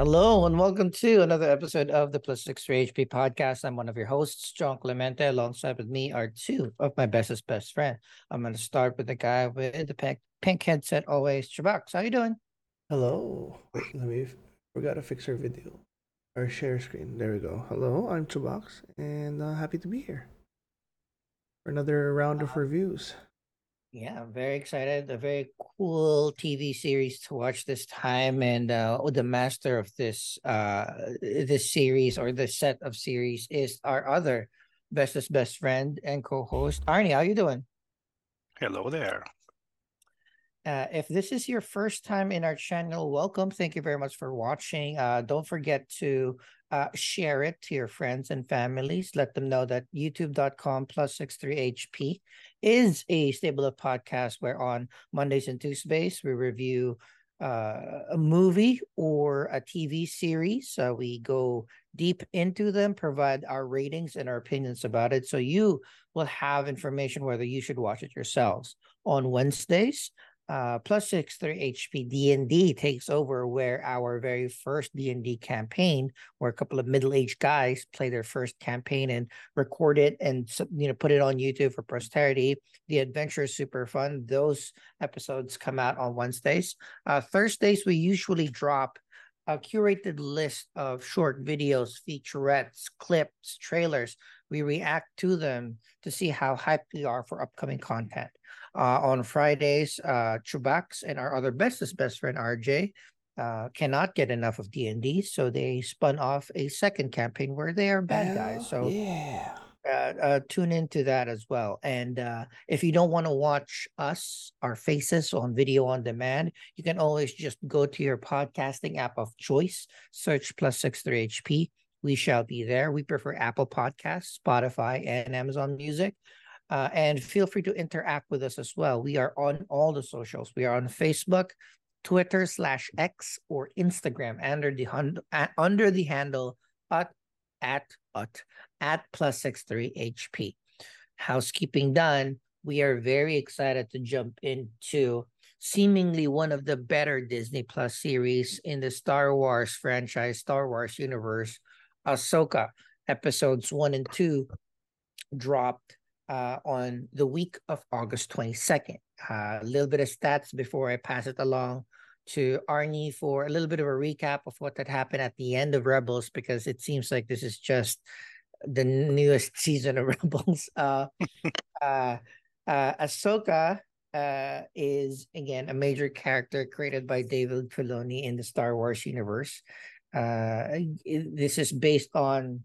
Hello and welcome to another episode of the Plus Six Three HP podcast. I'm one of your hosts, Jong Clemente. Alongside with me are two of my bestest best friend. I'm going to start with the guy with the pink, pink headset always, Chubax. How you doing? Hello. Wait, let me. Forgot to fix our video, our share screen. There we go. Hello, I'm Chubax, and uh, happy to be here for another round of reviews. Yeah, I'm very excited. A very cool TV series to watch this time, and uh, the master of this uh this series or the set of series is our other bestest best friend and co-host Arnie. How you doing? Hello there. Uh, if this is your first time in our channel, welcome. Thank you very much for watching. Uh, don't forget to uh, share it to your friends and families. Let them know that youtube.com plus 63HP is a stable of podcasts where on Mondays and Tuesdays we review uh, a movie or a TV series. So we go deep into them, provide our ratings and our opinions about it. So you will have information whether you should watch it yourselves. On Wednesdays, uh, plus six three HP D&D takes over where our very first D&D campaign, where a couple of middle-aged guys play their first campaign and record it and you know put it on YouTube for posterity. The adventure is super fun. Those episodes come out on Wednesdays. Uh, Thursdays we usually drop a curated list of short videos, featurettes, clips, trailers. We react to them to see how hyped we are for upcoming content. Uh, on Fridays, uh, Chubax and our other bestest best friend RJ uh, cannot get enough of D and D, so they spun off a second campaign where they are bad guys. So yeah, uh, uh, tune into that as well. And uh, if you don't want to watch us, our faces on video on demand, you can always just go to your podcasting app of choice, search plus six three HP. We shall be there. We prefer Apple Podcasts, Spotify, and Amazon Music. Uh, and feel free to interact with us as well. We are on all the socials. We are on Facebook, Twitter slash X, or Instagram under the under the handle at at at, at plus six three HP. Housekeeping done. We are very excited to jump into seemingly one of the better Disney Plus series in the Star Wars franchise, Star Wars universe. Ahsoka episodes one and two dropped uh, on the week of August 22nd. Uh, a little bit of stats before I pass it along to Arnie for a little bit of a recap of what had happened at the end of Rebels, because it seems like this is just the newest season of Rebels. Uh, uh, uh, Ahsoka uh, is again a major character created by David Filoni in the Star Wars universe. Uh, this is based on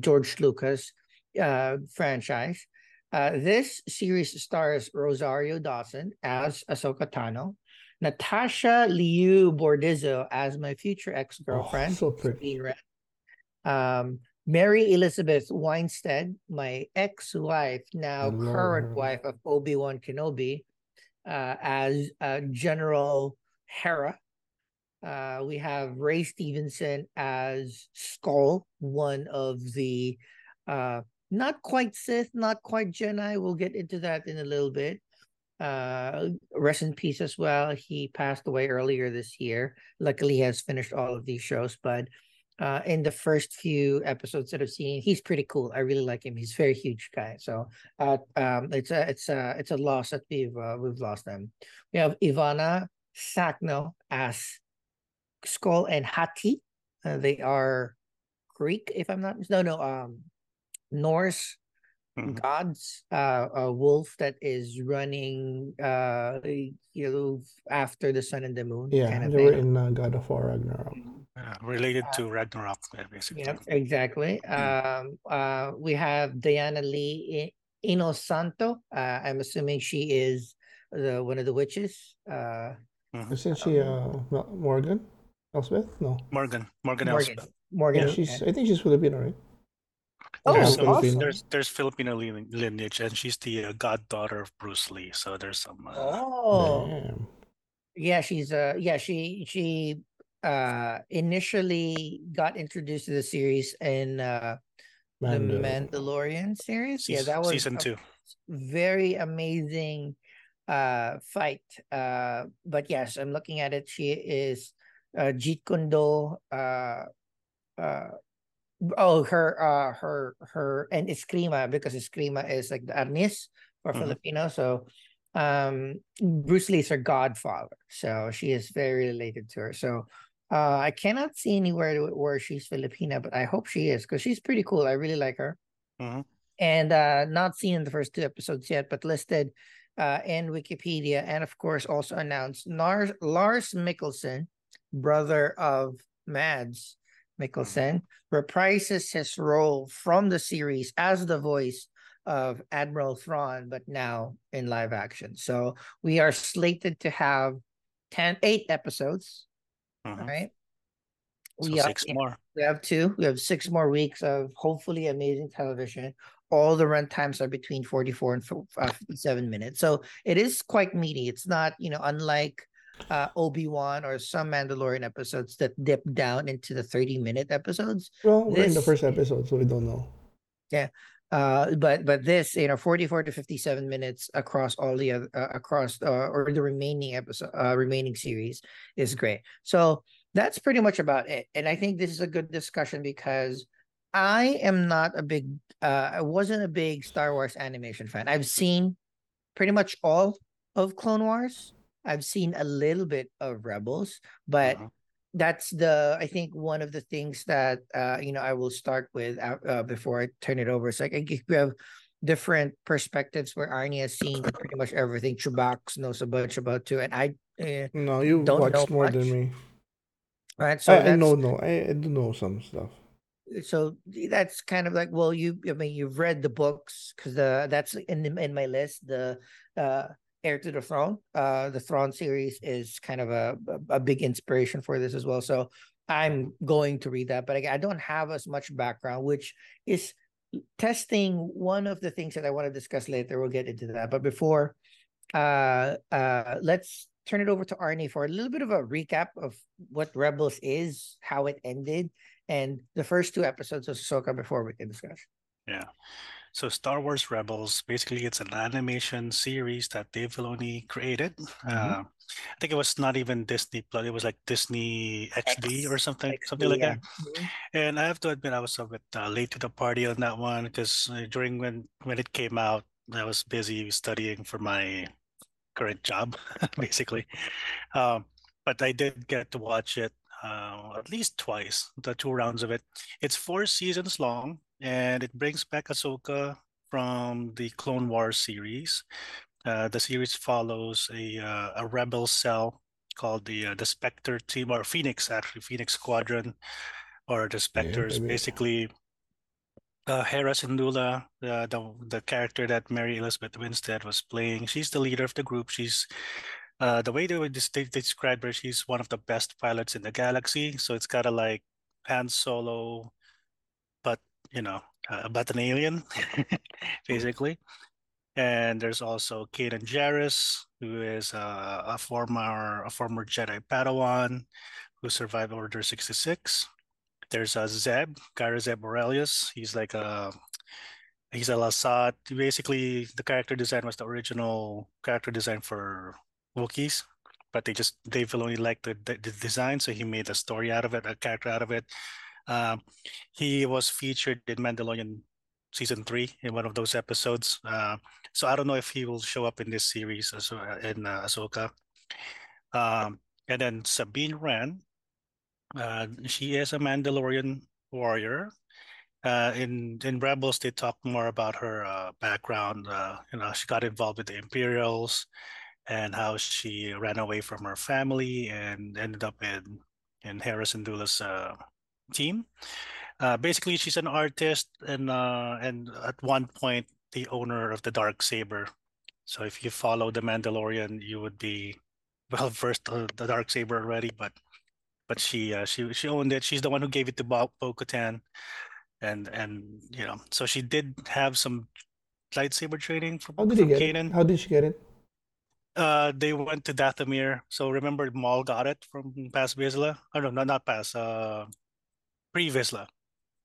George Lucas uh, franchise. Uh, this series stars Rosario Dawson as Ahsoka Tano, Natasha Liu Bordizzo as my future ex-girlfriend, oh, so. Um, Mary Elizabeth Winstead, my ex-wife, now current wife of Obi-Wan Kenobi, uh, as uh, General Hera. Uh, we have Ray Stevenson as Skoll, one of the uh, not quite Sith, not quite Jedi. We'll get into that in a little bit. Uh, rest in peace as well. He passed away earlier this year. Luckily, he has finished all of these shows, but uh, in the first few episodes that I've seen, he's pretty cool. I really like him. He's a very huge guy. So, uh, um, it's a it's a it's a loss that we've uh, we've lost them. We have Ivana Sakno as Skoll and Hati. Uh, they are Greek, if I'm not no no um Norse mm-hmm. gods, uh, a wolf that is running, uh, you know, after the sun and the moon. Yeah, kind of they thing. were in uh, God of War Ragnarok. Uh, related to Ragnarok, basically. Yeah, exactly. Um, uh, we have Diana Lee Inosanto. Uh, I'm assuming she is the one of the witches. Uh, mm-hmm. Isn't she uh Morgan Elsbeth? No, Morgan. Morgan, Morgan. Elsbeth. Morgan. Yeah, she's. I think she's Filipino, right? Oh, there's, awesome. there's there's Filipino lineage, and she's the uh, goddaughter of Bruce Lee. So there's some. Uh... Oh, Damn. yeah, she's uh, yeah, she she uh initially got introduced to the series in uh Mando. the Mandalorian series. Season, yeah, that was season two. Very amazing uh fight. Uh, but yes, I'm looking at it. She is uh, Jeet Kune Do, uh, uh, oh her uh her her and Eskrima because Eskrima is like the Arnis for Mhm. Filipino. So um Bruce Lee's her godfather. So she is very related to her. So uh I cannot see anywhere where she's Filipina, but I hope she is because she's pretty cool. I really like her. Mhm. And uh not seen in the first two episodes yet, but listed uh in Wikipedia and of course also announced Lars Lars Mikkelsen, brother of Mads Mikkelsen, reprises his role from the series as the voice of Admiral Thrawn, but now in live action. So we are slated to have 10, eight episodes, Mhm. right? So We are- six more. we have two. We have six more weeks of hopefully amazing television. All the run times are between 44 and uh, 57 minutes. So it is quite meaty. It's not, you know, unlike uh, Obi-Wan or some Mandalorian episodes that dip down into the 30 minute episodes. Well, we're in the first episode, so we don't know. Yeah. Uh, but but this, you know, 44 to 57 minutes across all the other uh, across uh, or the remaining episode uh, remaining series is great. So that's pretty much about it. And I think this is a good discussion because I am not a big uh I wasn't a big Star Wars animation fan. I've seen pretty much all of Clone Wars. I've seen a little bit of Rebels, but Mhm. that's the I think one of the things that uh you know I will start with uh, uh, before I turn it over. So like I think we have different perspectives where Arnie has seen pretty much everything. Chubax knows a bunch about too, and I uh, No, you watched more than me. right. So I, I know, no, I, I do know some stuff. so that's kind of like well you I mean you've read the books because the that's in the, in my list the uh heir to the throne uh the throne series is kind of a a big inspiration for this as well so i'm going to read that but I, I don't have as much background which is testing one of the things that i want to discuss later we'll get into that but before uh uh let's turn it over to arnie for a little bit of a recap of what rebels is how it ended and the first two episodes of Ahsoka before we can discuss. So Star Wars Rebels, basically, it's an animation series that Dave Filoni created. Uh, I think it was not even Disney Plus; it was like Disney XD or something, XD, something like yeah. that. Mhm. And I have to admit, I was a bit uh, late to the party on that one because uh, during when when it came out, I was busy studying for my current job, basically. Um, but I did get to watch it uh, at least twice, the two rounds of it. It's four seasons long, and it brings back Ahsoka from the Clone Wars series. Uh, the series follows a uh, a rebel cell called the uh, the Spectre team or Phoenix actually Phoenix Squadron or the Spectres baby. basically uh, Hera Syndulla, the, the the character that Mary Elizabeth Winstead was playing, she's the leader of the group. She's uh, the way they would they describe her, she's one of the best pilots in the galaxy. So it's kind of like Han Solo, you know, uh, but an alien, basically. And there's also Kanan Jarrus, who is uh, a former a former Jedi Padawan who survived Order 66. There's a Zeb, Garazeb Orrelios. He's like a he's a Lasat. Basically, the character design was the original character design for Wookiees, but they just Dave Filoni liked the, the, the design, so he made a story out of it, a character out of it. Um, he was featured in Mandalorian season three in one of those episodes. Uh, so I don't know if he will show up in this series as uh, in uh, Ahsoka. Um, and then Sabine Wren, uh, she is a Mandalorian warrior. Uh, in in Rebels, they talk more about her uh, background. Uh, you know, she got involved with the Imperials, and how she ran away from her family and ended up in in Hera Syndulla's uh, team. Uh, basically, she's an artist, and uh, and at one point, the owner of the dark saber. So if you follow the Mandalorian, you would be well versed on the dark saber already. But but she uh, she she owned it. She's the one who gave it to Bo Bo-Katan, and and you know, so she did have some lightsaber training from, How did from get Kanan. it? How did she get it? Uh, they went to Dathomir. So remember, Maul got it from Paz Vizsla. Oh no, not not Paz. Uh, Pre Vizsla.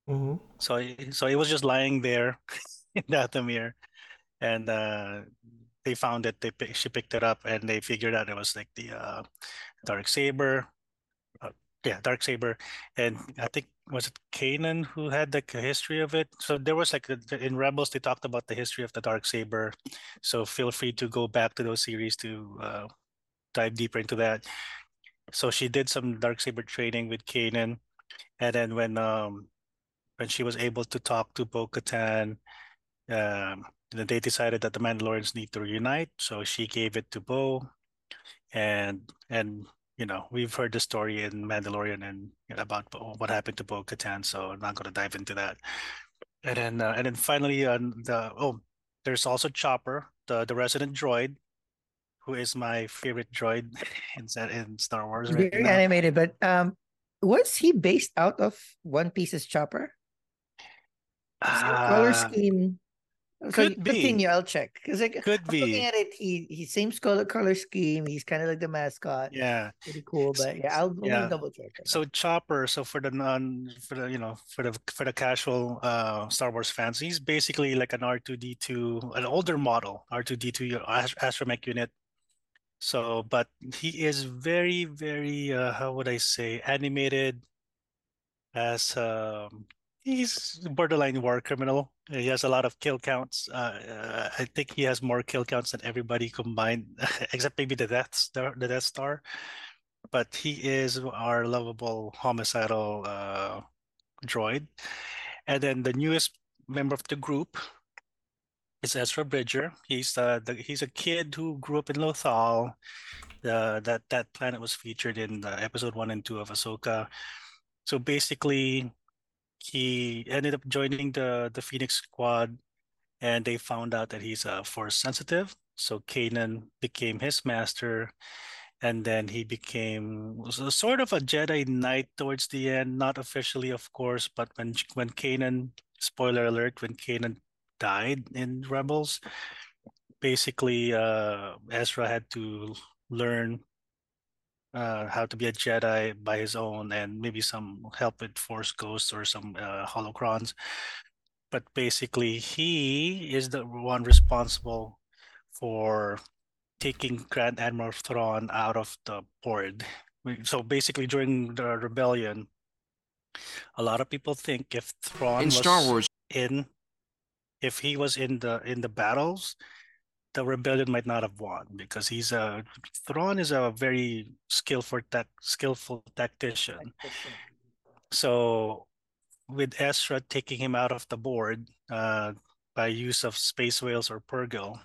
Mm-hmm. So it- so it was just lying there in the Dathomir, and uh, they found it. They she picked it up, and they figured out it was like the uh, dark saber. Uh, yeah, dark saber, and I think was it Kanan who had like a history of it. So there was like in Rebels they talked about the history of the dark saber. So feel free to go back to those series to uh, dive deeper into that. So she did some dark saber training with Kanan, and then when um when she was able to talk to Bo Katan, um, then they decided that the Mandalorians need to reunite. So she gave it to Bo, and and you know we've heard the story in Mandalorian and you know, about what happened to Bo Katan. So I'm not going to dive into that. And then uh, and then finally on uh, the oh there's also Chopper, the the resident droid, who is my favorite droid in in Star Wars. Right Very now. animated, but um, was he based out of One Piece's Chopper? Uh, color scheme so could be. continue. I'll check because like could I'm be. Looking at it, he he same color color scheme. He's kind of like the mascot. Yeah, pretty cool. But yeah, I'll, yeah. double check. So Chopper. So for the non for the you know for the for the casual uh Star Wars fans, he's basically like an R two D two, an older model R two D two astromech unit. So, but he is very very uh how would I say animated as um he's borderline war criminal. He has a lot of kill counts. Uh, I think he has more kill counts than everybody combined, except maybe the Death Star. The Death Star, but he is our lovable homicidal uh, droid. And then the newest member of the group is Ezra Bridger. He's uh, the, he's a kid who grew up in Lothal. Uh, that that planet was featured in episode one and two of Ahsoka. So basically, he ended up joining the the Phoenix Squad, and they found out that he's a uh, force sensitive. So Kanan became his master, and then he became sort of a Jedi Knight towards the end. Not officially, of course, but when when Kanan, spoiler alert, when Kanan died in Rebels, basically uh, Ezra had to learn uh, how to be a Jedi by his own, and maybe some help with Force Ghosts or some uh, holocrons. But basically, he is the one responsible for taking Grand Admiral Thrawn out of the board. So basically, during the rebellion, a lot of people think if Thrawn in Star Wars in, if he was in the in the battles, the rebellion might not have won because he's a Thrawn is a very skillful tech skillful tactician. So with Ezra taking him out of the board uh, by use of space whales or Purrgil,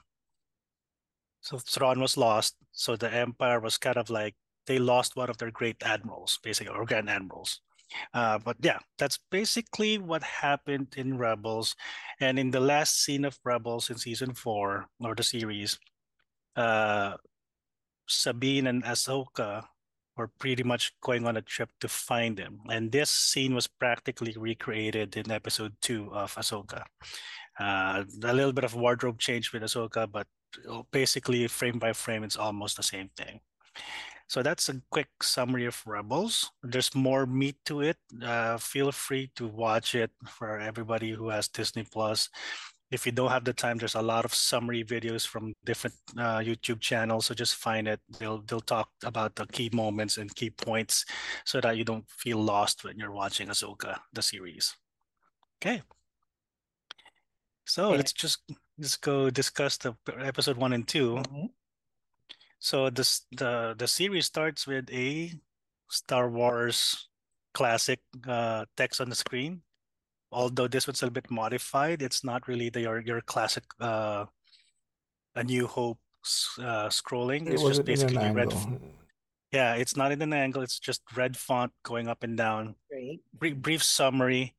so Thrawn was lost. So the Empire was kind of like they lost one of their great admirals, basically, or grand admirals. Uh, but yeah, that's basically what happened in Rebels. And in the last scene of Rebels in season four or the series, uh, Sabine and Ahsoka were pretty much going on a trip to find him. And this scene was practically recreated in episode two of Ahsoka. Uh, a little bit of wardrobe change with Ahsoka, but basically frame by frame, it's almost the same thing. So that's a quick summary of Rebels. There's more meat to it. Uh, feel free to watch it for everybody who has Disney Plus. If you don't have the time, there's a lot of summary videos from different uh, YouTube channels. So just find it. They'll they'll talk about the key moments and key points, so that you don't feel lost when you're watching Ahsoka the series. Okay. So okay. let's just let's go discuss the episode one and 2 mm-hmm. So this the the series starts with a Star Wars classic uh, text on the screen. Although this one's a little bit modified, it's not really the your your classic uh, A New Hope uh, scrolling. It it's just basically red. Yeah, it's not in an angle. It's just red font going up and down. Great. Brief, brief summary,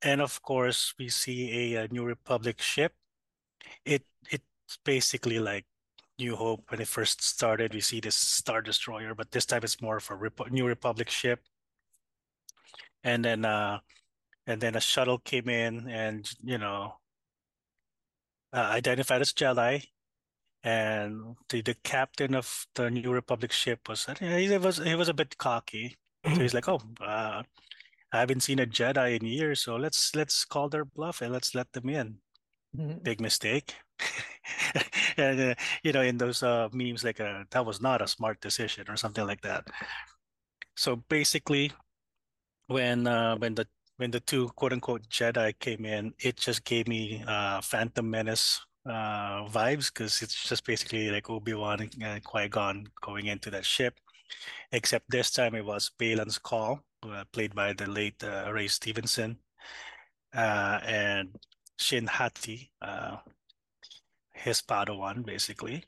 and of course we see a, a New Republic ship. It it's basically like New Hope when it first started. We see this Star Destroyer, but this time it's more of a New Republic ship. And then, uh, and then a shuttle came in, and you know, uh, identified as Jedi, and the, the captain of the New Republic ship was he was he was a bit cocky. So he's like, "Oh, uh, I haven't seen a Jedi in years, so let's let's call their bluff and let's let them in." Mm-hmm. Big mistake. and uh, you know, in those uh, memes, like uh, that was not a smart decision or something like that. So basically, when uh, when the when the two quote unquote Jedi came in, it just gave me uh, Phantom Menace uh, vibes because it's just basically like Obi Wan and Qui Gon going into that ship, except this time it was Baylan Skoll, uh, played by the late uh, Ray Stevenson, uh, and Shin Hati, uh, his Padawan, basically.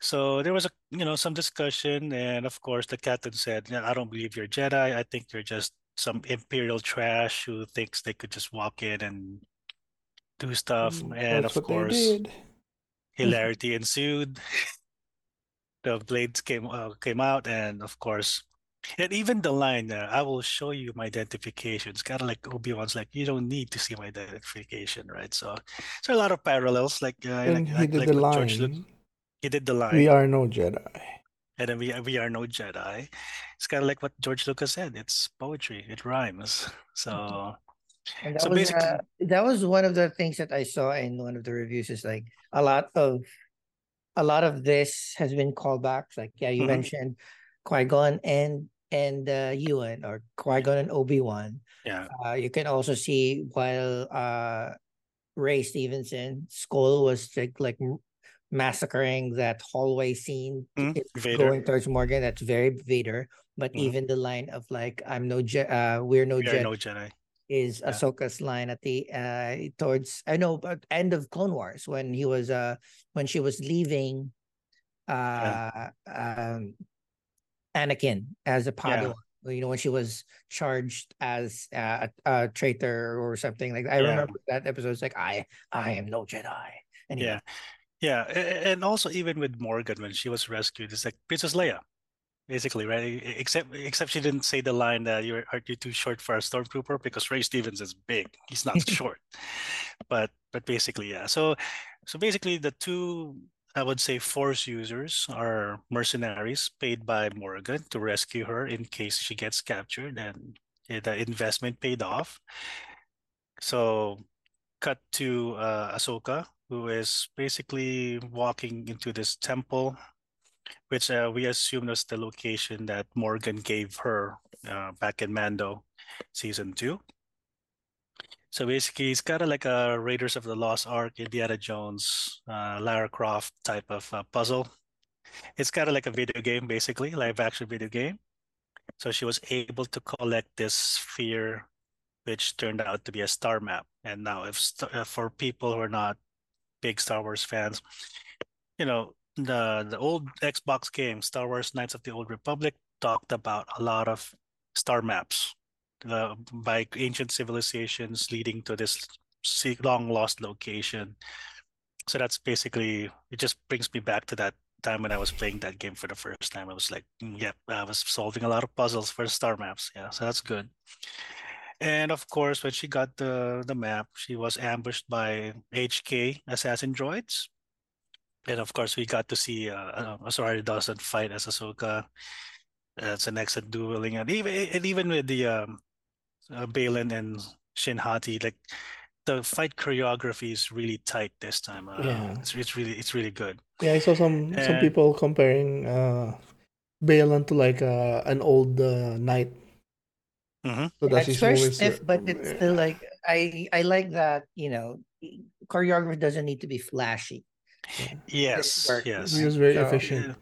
So there was a you know some discussion, and of course the captain said, "I don't believe you're Jedi. I think you're just some imperial trash who thinks they could just walk in and do stuff." Mm, and of course, hilarity ensued. the blades came uh, came out, and of course, and even the line, uh, "I will show you my identification." It's kind of like Obi Wan's like, "You don't need to see my identification," right? So, so a lot of parallels, like uh, And like, he like, did like the what George Lucas. line. He did the line, We are no Jedi. and then we we are no Jedi. It's kind of like what George Lucas said. It's poetry. It rhymes. So, And that so was basically, uh, that was one of the things that I saw in one of the reviews is like a lot of a lot of this has been callbacks. Like yeah, you Mhm. mentioned Qui Gon and and uh, Ewan or Qui Gon and Obi Wan. yeah, Uh, you can also see while uh, Ray Stevenson Skoll was like like massacring that hallway scene Mhm. going towards Morgan. That's very Vader. But Mhm. even the line of like I'm no Je- uh, we're no we Jedi no Jedi. is Yeah. Ahsoka's line at the uh towards I know end of Clone Wars when he was uh when she was leaving uh um Anakin as a Padawan. You know when she was charged as uh, a, traitor or something like that. I Yeah. remember that episode. It's like I I am no Jedi. Anyway, Yeah, yeah, and also even with Morgan when she was rescued, it's like Princess Leia, basically, right? Except except she didn't say the line that you're are you too short for a stormtrooper because Ray Stevens is big. He's not short, but but basically, yeah. So so basically, the two I would say Force users are mercenaries paid by Morgan to rescue her in case she gets captured, and eh, the investment paid off. So cut to uh, Ahsoka, who is basically walking into this temple, which uh, we assume was the location that Morgan gave her uh, back in Mando season two. So basically, it's kind of like a Raiders of the Lost Ark, Indiana Jones, uh, Lara Croft type of uh, puzzle. It's kind of like a video game, basically, live action video game. So she was able to collect this sphere, which turned out to be a star map. And now, if uh, for people who are not big Star Wars fans, you know, the the old Xbox game, Star Wars Knights of the Old Republic, talked about a lot of star maps uh, by ancient civilizations leading to this long lost location. So that's basically it. Just brings me back to that time when I was playing that game for the first time. I was like, mm, yep, I was solving a lot of puzzles for star maps. Yeah, so that's good. And of course, when she got the the map, she was ambushed by HK assassin droids. And of course, we got to see uh, uh, Rosario Dawson fight as Ahsoka. It's an excellent dueling, and even and even with the um, uh, Baylan and Shin Hati, like the fight choreography is really tight this time. Uh, Yeah. it's it's really it's really good. Yeah, I saw some some people comparing uh Baylan to like uh, an old uh, knight. Mhm. So that's it's his very movements, stiff, uh, but it's still like I I like that. You know, choreography doesn't need to be flashy. Yes, work. yes. he was very So, efficient. Yeah.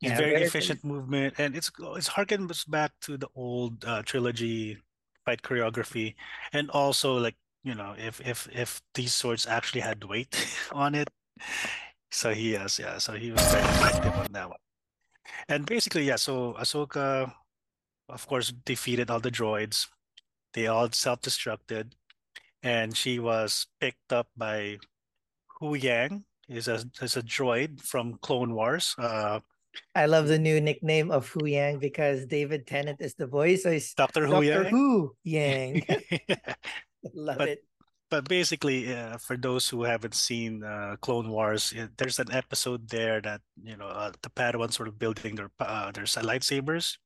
It's Yeah, very very efficient movement, and it's it's harkens back to the old uh, trilogy fight choreography, and also like you know if if if these swords actually had weight on it, so he has yeah, so he was very effective on that one. And basically, yeah, so Ahsoka, of course, defeated all the droids. They all self-destructed, and she was picked up by Huyang. Is a is a droid from Clone Wars. Uh, I love the new nickname of Huyang because David Tennant is the voice. So it's Doctor Hu Doctor Yang. Yang. love But- it. but basically, uh, for those who haven't seen uh, Clone Wars, there's an episode there that you know uh, the Padawans sort of building their uh, their sa- lightsabers,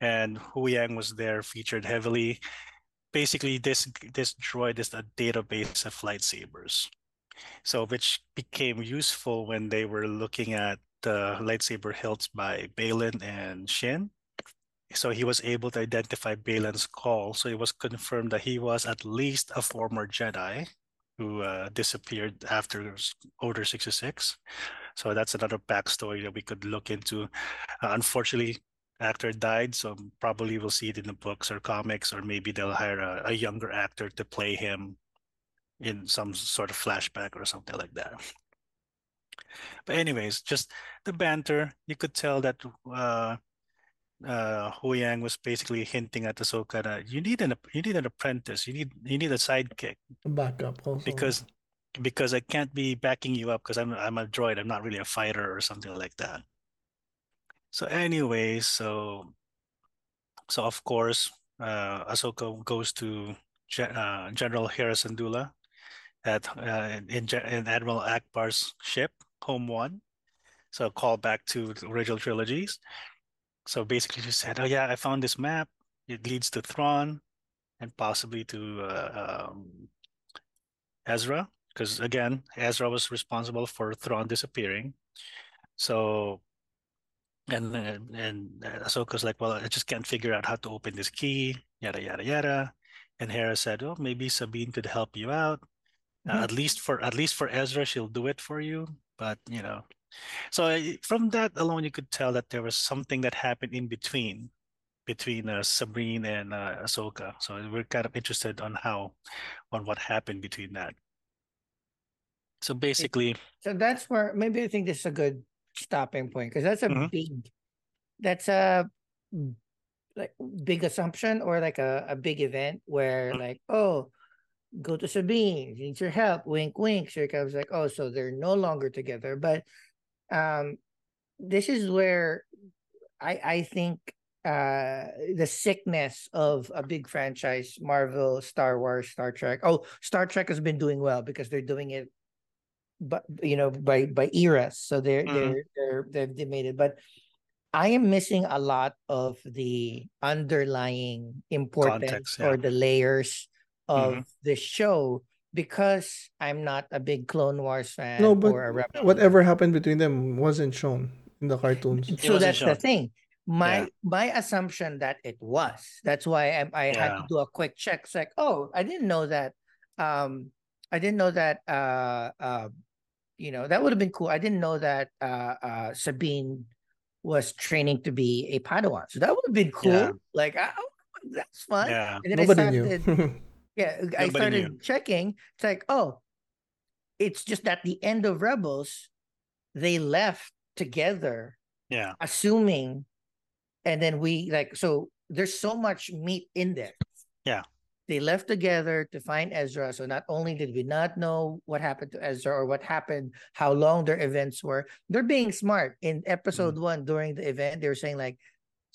and Huyang was there featured heavily. Basically, this this droid is a database of lightsabers, so which became useful when they were looking at the lightsaber hilts by Baylan and Shin. so he was able to identify Baylan Skoll. So it was confirmed that he was at least a former Jedi who uh, disappeared after Order 66. So that's another backstory that we could look into. Uh, unfortunately, actor died, so probably we'll see it in the books or comics, or maybe they'll hire a, a younger actor to play him in some sort of flashback or something like that. But anyways, just the banter, you could tell that uh, uh Huyang was basically hinting at Ahsoka that you need an you need an apprentice, you need you need a sidekick. Backup also. Because because I can't be backing you up because I'm I'm a droid, I'm not really a fighter or something like that. So anyway, so so of course, uh Ahsoka goes to uh, General Hera Syndulla at uh, in, in Admiral Ackbar's ship, Home One. So call back to the original trilogies. So basically, she said, "Oh yeah, I found this map. It leads to Thrawn, and possibly to uh, um, Ezra, because again, Ezra was responsible for Thrawn disappearing. So, and and Ahsoka's like, well, I just can't figure out how to open this key. Yada yada yada. And Hera said, "Oh, maybe Sabine could help you out. Mm-hmm. Uh, at least for at least for Ezra, she'll do it for you. But you know, so from that alone, you could tell that there was something that happened in between, between uh, Sabine and uh, Ahsoka. So we're kind of interested on how, on what happened between that. So basically, so that's where maybe I think this is a good stopping point because that's a mm-hmm. big, that's a like big assumption or like a, a big event where mm-hmm. like oh go to Sabine, She needs your help, wink wink. So I was like, oh, so they're no longer together. But um, this is where I I think uh the sickness of a big franchise, Marvel, Star Wars, Star Trek. Oh, Star Trek has been doing well because they're doing it but you know by by eras so they're mm. they're they're they've, they made it but i am missing a lot of the underlying importance Context, yeah. or the layers of mm-hmm. the show because I'm not a big Clone Wars fan no, but whatever happened between them wasn't shown in the cartoons. So that's shown. the thing. My yeah. my assumption that it was. That's why I, I yeah. had to do a quick check. It's like, oh, I didn't know that. Um, I didn't know that. Uh, uh, you know, that would have been cool. I didn't know that. Uh, uh, Sabine was training to be a Padawan. So that would have been cool. Yeah. Like, oh, that's fun. Yeah. And then Nobody I started, Yeah, I started knew. checking. It's like, oh, it's just at the end of Rebels, they left together. Yeah. Assuming, and then we like so. There's so much meat in there. Yeah. They left together to find Ezra. So not only did we not know what happened to Ezra or what happened, how long their events were, they're being smart. In episode mm. one, during the event, they were saying like,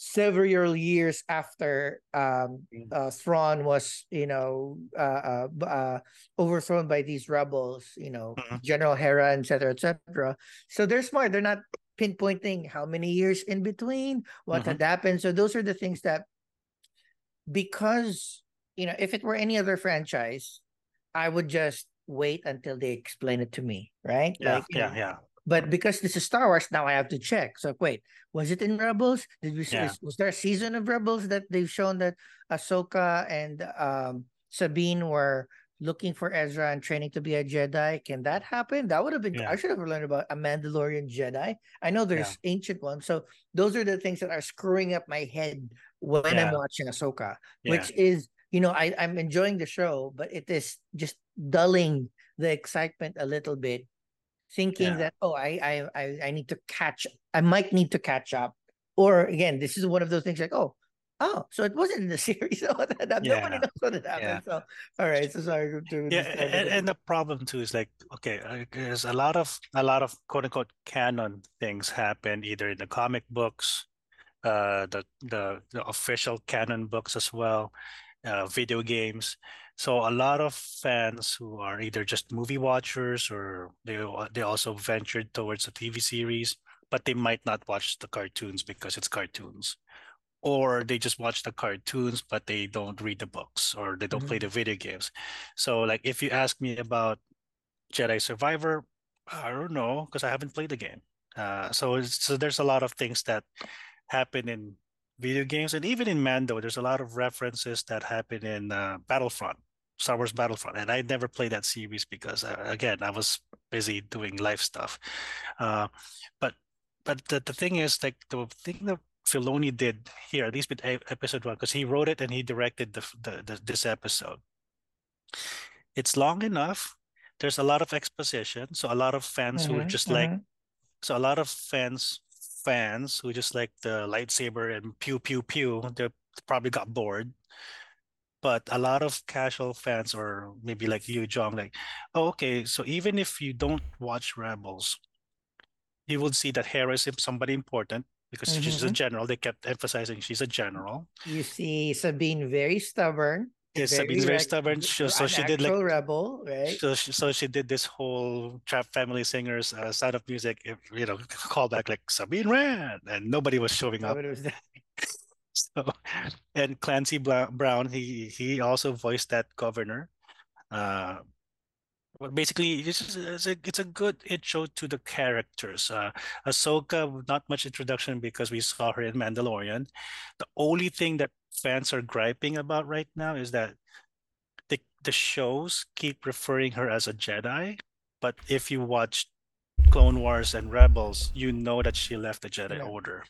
several years after um, mm. uh, Thrawn was, you know, uh, uh, uh, overthrown by these rebels, you know, mm-hmm. General Hera, etc., etc. So they're smart. They're not pinpointing how many years in between, what mm-hmm. had happened. So those are the things that, because you know, if it were any other franchise, I would just wait until they explain it to me, right? Yeah, like, yeah, know, yeah. But because this is Star Wars, now I have to check. So wait, was it in Rebels? Did we yeah. was there a season of Rebels that they've shown that Ahsoka and um, Sabine were looking for Ezra and training to be a Jedi? Can that happen? That would have been. Yeah. I should have learned about a Mandalorian Jedi. I know there's yeah. ancient ones, so those are the things that are screwing up my head when I'm watching Ahsoka, which is you know I I'm enjoying the show, but it is just dulling the excitement a little bit thinking yeah. that oh I, I I need to catch I might need to catch up or again this is one of those things like oh oh so it wasn't in the series so that, yeah. nobody knows what it happened yeah. so all right so sorry to yeah and, and the problem too is like okay there's a lot of a lot of quote unquote canon things happen either in the comic books uh the the, the official canon books as well uh, video games so a lot of fans who are either just movie watchers or they they also ventured towards a TV series, but they might not watch the cartoons because it's cartoons. Or they just watch the cartoons, but they don't read the books or they don't mm-hmm. play the video games. So, like, if you ask me about Jedi Survivor, I don't know because I haven't played the game. Uh, so, so there's a lot of things that happen in video games, and even in Mando, there's a lot of references that happen in uh, Battlefront, Star Wars Battlefront, and I never played that series because, uh, again, I was busy doing life stuff. Uh, but but the, the thing is, like the thing that Filoni did here, at least with episode one, because he wrote it and he directed the, the, the this episode. It's long enough. There's a lot of exposition, so a lot of fans mm-hmm, who are just mm-hmm. like, so a lot of fans fans who just like the lightsaber and pew pew pew, they probably got bored. But a lot of casual fans, or maybe like you, Jong, like, oh, okay, so even if you don't watch Rebels, you will see that Hera is somebody important because mm-hmm. she's a mm-hmm. general. They kept emphasizing she's a general. You see Sabine very stubborn. Yes, very Sabine's very stubborn. So, so she did like rebel, right? So she, so she did this whole Trapp Family Singers uh, Sound of Music, you know, callback like Sabine ran, and nobody was showing up. Was so, and Clancy Brown, he he also voiced that governor. Uh, but basically, it's, it's a it's a good intro to the characters. Uh, Ahsoka, not much introduction because we saw her in Mandalorian. The only thing that fans are griping about right now is that the the shows keep referring her as a Jedi, but if you watch Clone Wars and Rebels, you know that she left the Jedi yeah. Order.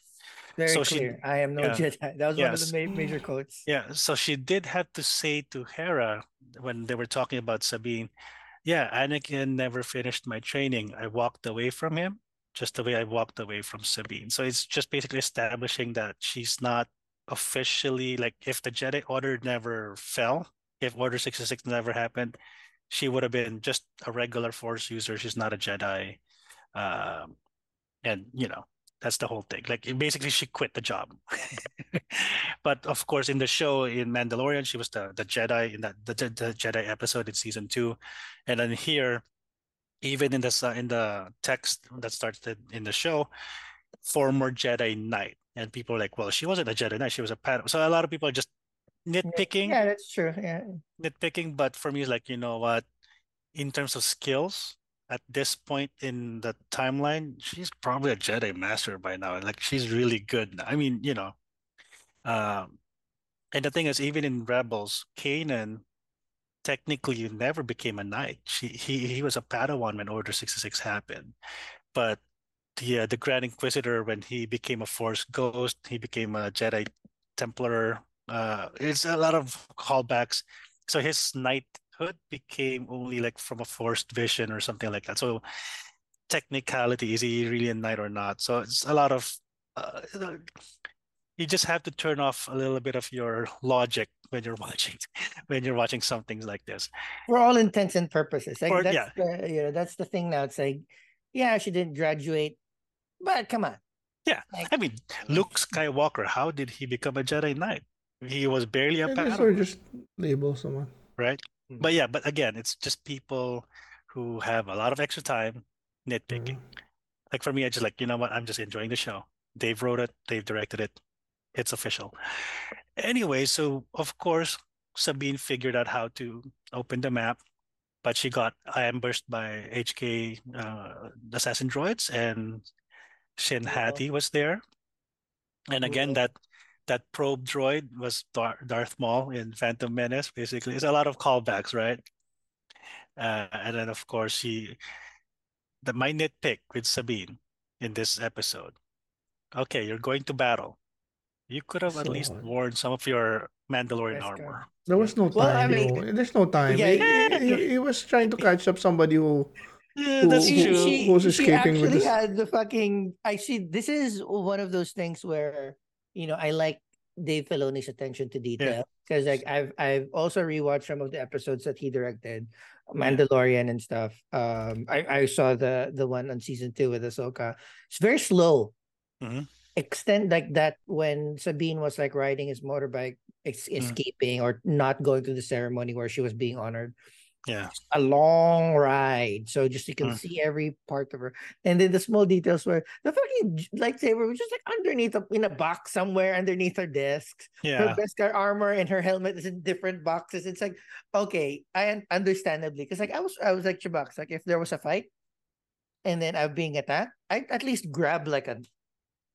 Very so clear. She, I am no yeah. Jedi. That was yes. one of the ma- major quotes. Yeah. So she did have to say to Hera when they were talking about Sabine, yeah, Anakin never finished my training. I walked away from him just the way I walked away from Sabine. So it's just basically establishing that she's not officially like if the Jedi Order never fell, if Order 66 never happened, she would have been just a regular Force user. She's not a Jedi. Um, and you know, that's the whole thing. Like basically, she quit the job. but of course, in the show in Mandalorian, she was the the Jedi in that the, the Jedi episode in season two, and then here, even in the in the text that starts in the show, former Jedi Knight, and people are like, well, she wasn't a Jedi Knight; she was a Padawan. So a lot of people are just nitpicking. Yeah, that's true. Yeah, nitpicking. But for me, it's like you know what, in terms of skills, at this point in the timeline, she's probably a Jedi Master by now. Like she's really good. I mean, you know, um, and the thing is, even in Rebels, Kanan technically never became a knight. She he he was a Padawan when Order sixty six happened, but uh, the Grand Inquisitor when he became a Force Ghost, he became a Jedi Templar. Uh, it's a lot of callbacks. So his knight hood became only like from a forced vision or something like that. So technicality is he really a knight or not? So it's a lot of uh, you just have to turn off a little bit of your logic when you're watching when you're watching something like this. For all intents and purposes, like that's yeah. the you know that's the thing now. It's like, yeah, she didn't graduate, but come on. Yeah, like, I mean, Luke Skywalker. How did he become a Jedi Knight? He was barely a Padawan. Or just label someone, right? Mm-hmm. But yeah, but again, it's just people who have a lot of extra time nitpicking. Mm-hmm. Like for me, I just like, you know what, I'm just enjoying the show. Dave wrote it, Dave directed it. It's official. Anyway, so of course, Sabine figured out how to open the map, but she got ambushed by HK uh, assassin droids and Shin Hati was there. And again, that that probe droid was Darth Maul in Phantom Menace. Basically, it's a lot of callbacks, right? Uh, and then of course she, the my nitpick with Sabine in this episode. Okay, you're going to battle. You could have so at least worn some of your Mandalorian armor. There was no time. Well, I mean, There's no time. Yeah, he, he, he, was trying to catch up somebody who. Yeah, that's who, true. She, who's escaping she actually with this. had the fucking. I see. This is one of those things where you know, I like Dave Filoni's attention to detail because yeah. like I've I've also rewatched some of the episodes that he directed, Mandalorian and stuff. Um, I I saw the the one on season two with Ahsoka. It's very slow. Mm-hmm. Extend like that when Sabine was like riding his motorbike, ex- mm-hmm. escaping or not going to the ceremony where she was being honored yeah a long ride so just you can mm. see every part of her and then the small details were the fucking lightsaber was just like underneath a, in a box somewhere underneath her desk yeah her Beskar armor and her helmet is in different boxes it's like okay i understandably because like i was i was like Chewbacca like if there was a fight and then i'm being attacked i at least grab like a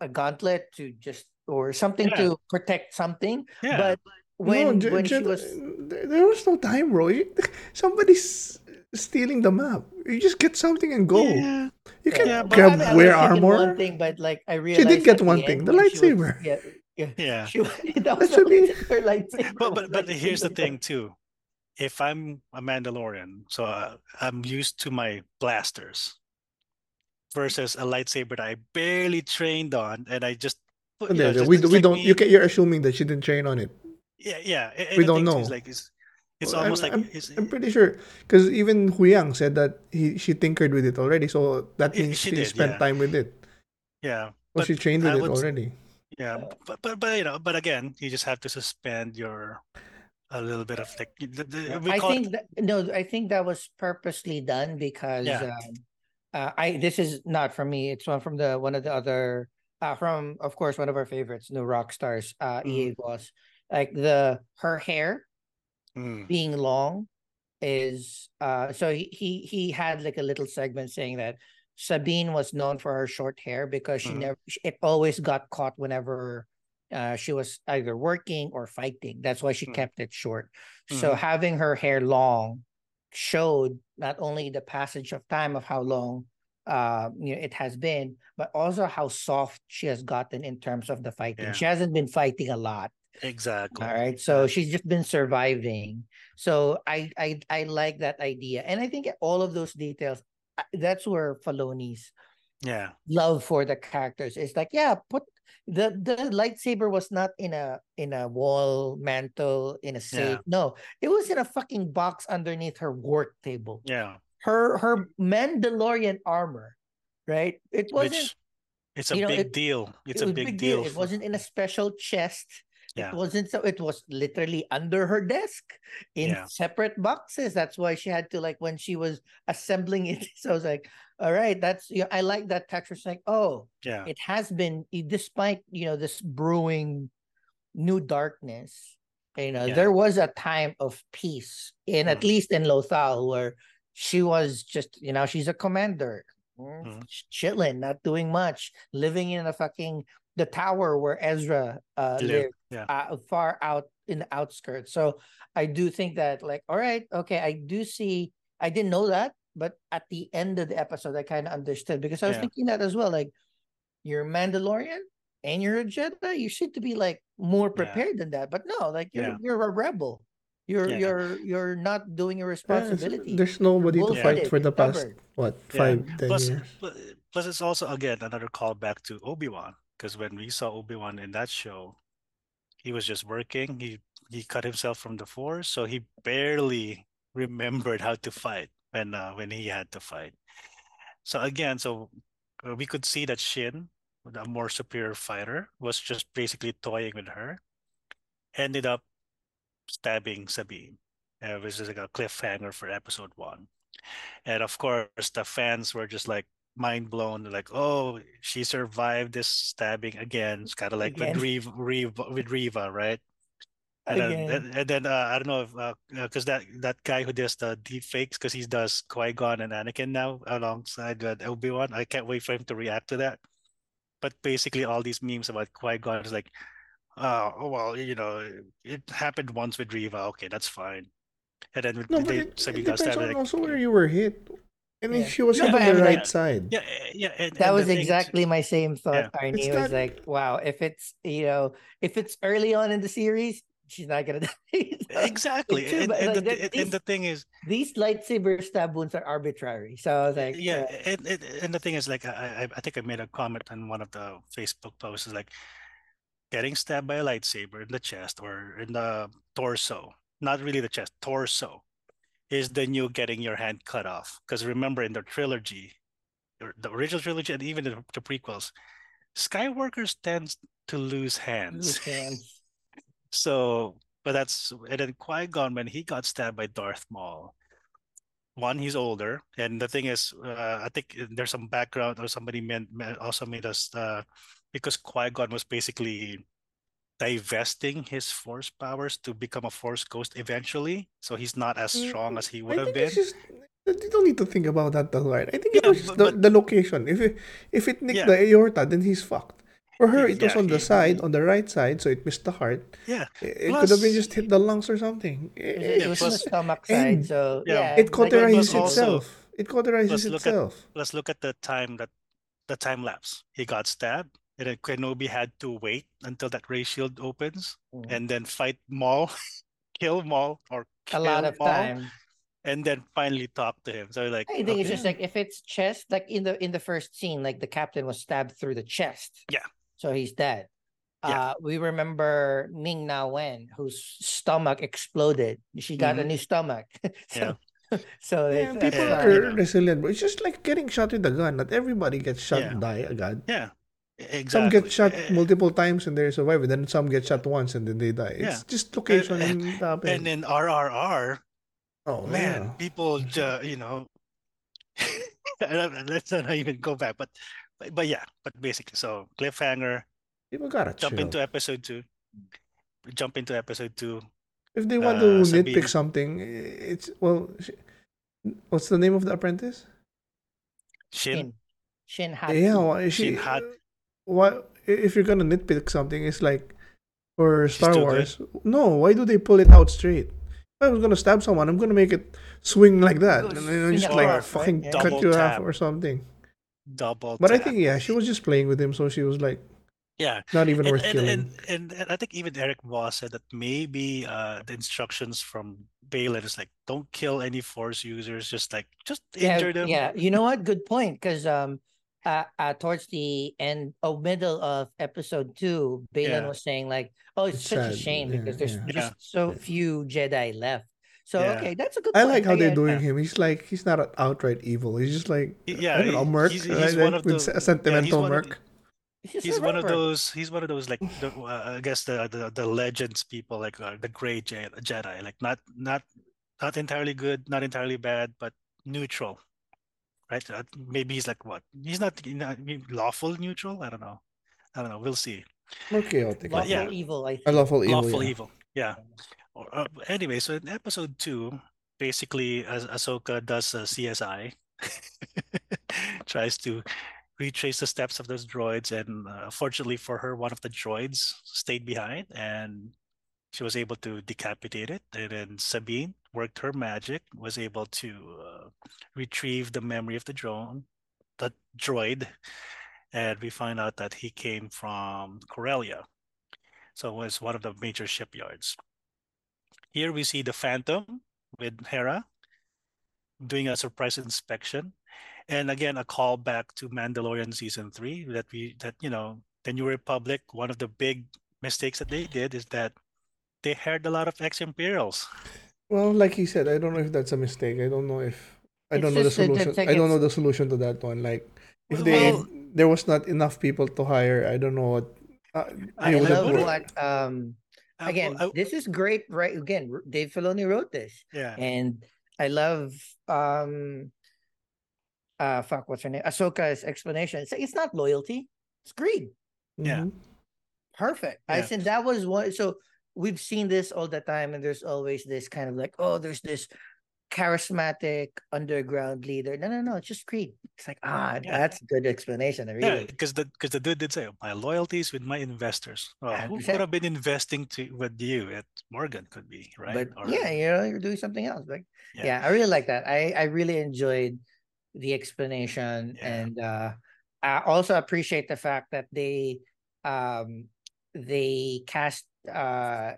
a gauntlet to just or something Yeah. to protect something. Yeah. But when Je- when she was there, there was no time, bro. Somebody's stealing the map. You just get something and go. Yeah. You can Yeah, grab I mean, I wear armor. One thing, but like I realized get one the thing, the when she was- lightsaber. yeah, yeah. Yeah. She, that was should be- her lightsaber. But was but but here's the thing too. If I'm a Mandalorian, so uh, I'm used to my blasters versus a lightsaber that I barely trained on, and I just put, you know, Yeah, just- we, we don't. me- You can, you're assuming that she didn't train on it. Yeah, yeah. a- and we don't know. is like it's it's Well, almost I'm, like I'm, it's, I'm pretty sure because even Huyang said that he she tinkered with it already, so that Yeah, means she she, did, spent yeah. time with it. yeah. Well, But she trained with I it would already. Yeah, but but but you know, but again, you just have to suspend your a little bit of like the, the, we I call it- think that, no, I think that was purposely done because Yeah. um, uh, I this is not from me. It's one from the one of the other uh, from of course one of our favorites, New Rockstars, uh, EA Mm-hmm. Like the her hair Mm, being long is uh so he he, he had like a little segment saying that Sabine was known for her short hair because she Mhm. never it always got caught whenever uh she was either working or fighting. That's why she Mm. kept it short. So Mhm. having her hair long showed not only the passage of time of how long uh you know it has been, but also how soft she has gotten in terms of the fighting. Yeah. She hasn't been fighting a lot. Exactly. All right. So she's just been surviving. So I I I like that idea. And I think all of those details uh, that's where Filoni's Yeah, love for the characters is like, yeah, put the the lightsaber was not in a in a wall mantle in a safe. No, it was in a fucking box underneath her work table. yeah. Her her Mandalorian armor, right? It wasn't Which it's a you know, big it- deal. It's it a was big, deal. It wasn't in a special chest. Yeah. It wasn't so. It was literally under her desk in Yeah. separate boxes. That's why she had to like when she was assembling it. So I was like, all right, that's you know, I like that texture. It's like, oh, yeah, it has been despite you know this brewing new darkness. You know, Yeah. there was a time of peace in at Mhm. least in Lothal where she was just you know she's a commander, mm, chilling, not doing much, living in a fucking the tower where Ezra uh, lived yeah. uh, far out in the outskirts. So I do think that like, all right, okay, I do see. I didn't know that, but at the end of the episode, I kind of understood because I was Yeah. thinking that as well. Like, you're a Mandalorian and you're a Jedi. You should to be like more Yeah. prepared than that. But no, like you're Yeah. you're a rebel. You're Yeah. you're you're not doing your Yeah, responsibility. there's nobody to fight bullheaded, for the past what Yeah. five ten Plus, years. plus, it's also again another callback to Obi Wan because when we saw Obi Wan in that show, he was just working. He he cut himself from the Force, so he barely remembered how to fight when uh, when he had to fight. So again, so uh, we could see that Shin, a more superior fighter, was just basically toying with her. Ended up stabbing Sabine, uh, which is like a cliffhanger for episode one. And of course, the fans were just like mind blown. Like, "Oh, she survived this stabbing again." It's kind of like with Again. Reva, Reva, with Reva, right? And then, and, and then uh, I don't know if because that that guy who does the deep fakes because he does Qui Gon and Anakin now alongside uh, Obi Wan. I can't wait for him to react to that. But basically, all these memes about Qui Gon is like, "Oh, well, you know, it happened once with Reva. Okay, that's fine." And then with No, they, it, it got depends stabbed. on like, also where you were hit. And Yeah. if she was No, on the right like- side, Yeah, eh, yeah, and, that and was exactly my same thought, Yeah. Arnie. It's It was not- like, wow, if it's you know, if it's early on in the series, she's not gonna die. So exactly. too, And, and, like the, that- these- and the thing is, these lightsaber stab wounds are arbitrary. So I was like, yeah, uh, and, and, and the thing is, like, I, I- I think I made a comment on one of the Facebook posts, is like getting stabbed by a lightsaber in the chest or in the torso, not really the chest, torso, is the new getting your hand cut off. Because remember, in the trilogy, the original trilogy, and even the, the prequels, Skywalkers tends to lose hands. loose hands. So, but that's and then Qui Gon when he got stabbed by Darth Maul. One, he's older, and the thing is, uh, I think there's some background or somebody meant, also made us uh, because Qui Gon was basically divesting his Force powers to become a Force ghost eventually, so he's not as Mm, strong as he I would have been. it's just you don't need to think about that a lot. I think it was but- the, but- the location. If it if it nicked Yeah. the aorta, then he's fucked. For her, He- it was on the he- side, on the right side, so it missed the heart. Yeah, It, it could have been just hit the lungs or something. It, It, it Yeah, was on the plus- stomach and- side, so yeah, yeah. it like- cauterizes also- itself. It cauterizes Plus look at- itself. let's look at the time that the time lapse. He got stabbed, and then Kenobi had to wait until that ray shield opens, Mm. and then fight Maul, kill Maul, or kill a kill lot of Maul, time. and then finally talk to him. So like, I think it's just like if it's chest, like in the in the first scene, like the captain was stabbed through the chest. Yeah. So he's dead. Yeah. Uh we remember Ming Na Wen, whose stomach exploded. She got a Mhm. new stomach. so so Yeah, people uh, you are know. resilient, bro. It's just like getting shot with a gun. Not everybody gets shot Yeah. and die agad. yeah, exactly. Some get shot Eh, multiple times and they survive, and then some get shot once and then they die. It's Yeah. just location and- and, happen. And in RRR, oh man, yeah. people, ju- you know, let's not even go back. But, but but yeah, but basically, so cliffhanger. People gotta Jump chill. into episode two. Jump into episode two. if they want uh, to Sabine. nitpick something, it's well. sh- What's the name of the apprentice? Shin. Shin Shin Hatsu. Yeah, why, is she, Shin Hat- What if you're gonna nitpick something? It's like for Star too good. Wars. No, why do they pull it out straight? If I was gonna stab someone, I'm gonna make it swing like that, and then just it like across, right? fucking Yeah. cut you half or something. Double. But I think yeah, she was just playing with him, so she was like yeah. not even And, worth and, killing. and, and, and I think even Eric Voss said that maybe uh, the instructions from Baylan is like, don't kill any Force users. Just like, just yeah, injure them. yeah. You know what? Good point. Because um, uh, uh, towards the end, oh, middle of episode two, Baylan Yeah. was saying like, "Oh, it's, It's such a shame yeah, because there's yeah. just Yeah. so few Jedi left." So Yeah. okay, that's a good. I point. like how they're doing him. He's like he's not outright evil. He's just like yeah, I don't know, he- Merc, he's- right? he's Like, one of with the- a sentimental one of Merc. He's, He's one of those. He's one of those like the, uh, I guess the, the the legends people like uh, the gray Jedi, like not not not entirely good, not entirely bad, but neutral, right? Uh, maybe he's like what? He's not, he's not maybe lawful neutral. I don't know. I don't know. We'll see. More chaotic. Lawful yeah. evil. I A think. lawful evil. lawful yeah. evil. Yeah. Or, uh, anyway, so in episode two, basically, as Ahsoka does a CSI, tries to retrace the steps of those droids, and uh, fortunately for her, one of the droids stayed behind, and she was able to decapitate it. And then Sabine worked her magic, was able to uh, retrieve the memory of the drone, the droid, and we find out that he came from Corellia. So it was one of the major shipyards. Here we see the Phantom with Hera doing a surprise inspection. And again, a callback to Mandalorian season three that we that you know, the New Republic, one of the big mistakes that they did is that they hired a lot of ex-imperials. Well, like he said, I don't know if that's a mistake. I don't know if I It's don't know the solution. that's like I don't know the solution to that one. Like if Well, they well- there was not enough people to hire, I don't know what. Uh, I they I would love what um Uh, again. well, I- this is great, right? Again, R- Dave Filoni wrote this, yeah, and I love um uh fuck what's her name Ahsoka's explanation. It's it's not loyalty, it's greed. Yeah. Mhm. Perfect. I Yeah. think that was one. So we've seen this all the time, and there's always this kind of like, oh, there's this charismatic underground leader. No, no, no. It's just greed. It's like ah, Yeah. that's a good explanation. I yeah, because the because the dude did say my loyalties with my investors. Well, who could have been investing to with you? At Morgan could be right. But Or- yeah, you know, you're doing something else. Like Yeah. yeah, I really like that. I I really enjoyed the explanation, Yeah. and uh, I also appreciate the fact that they um they cast uh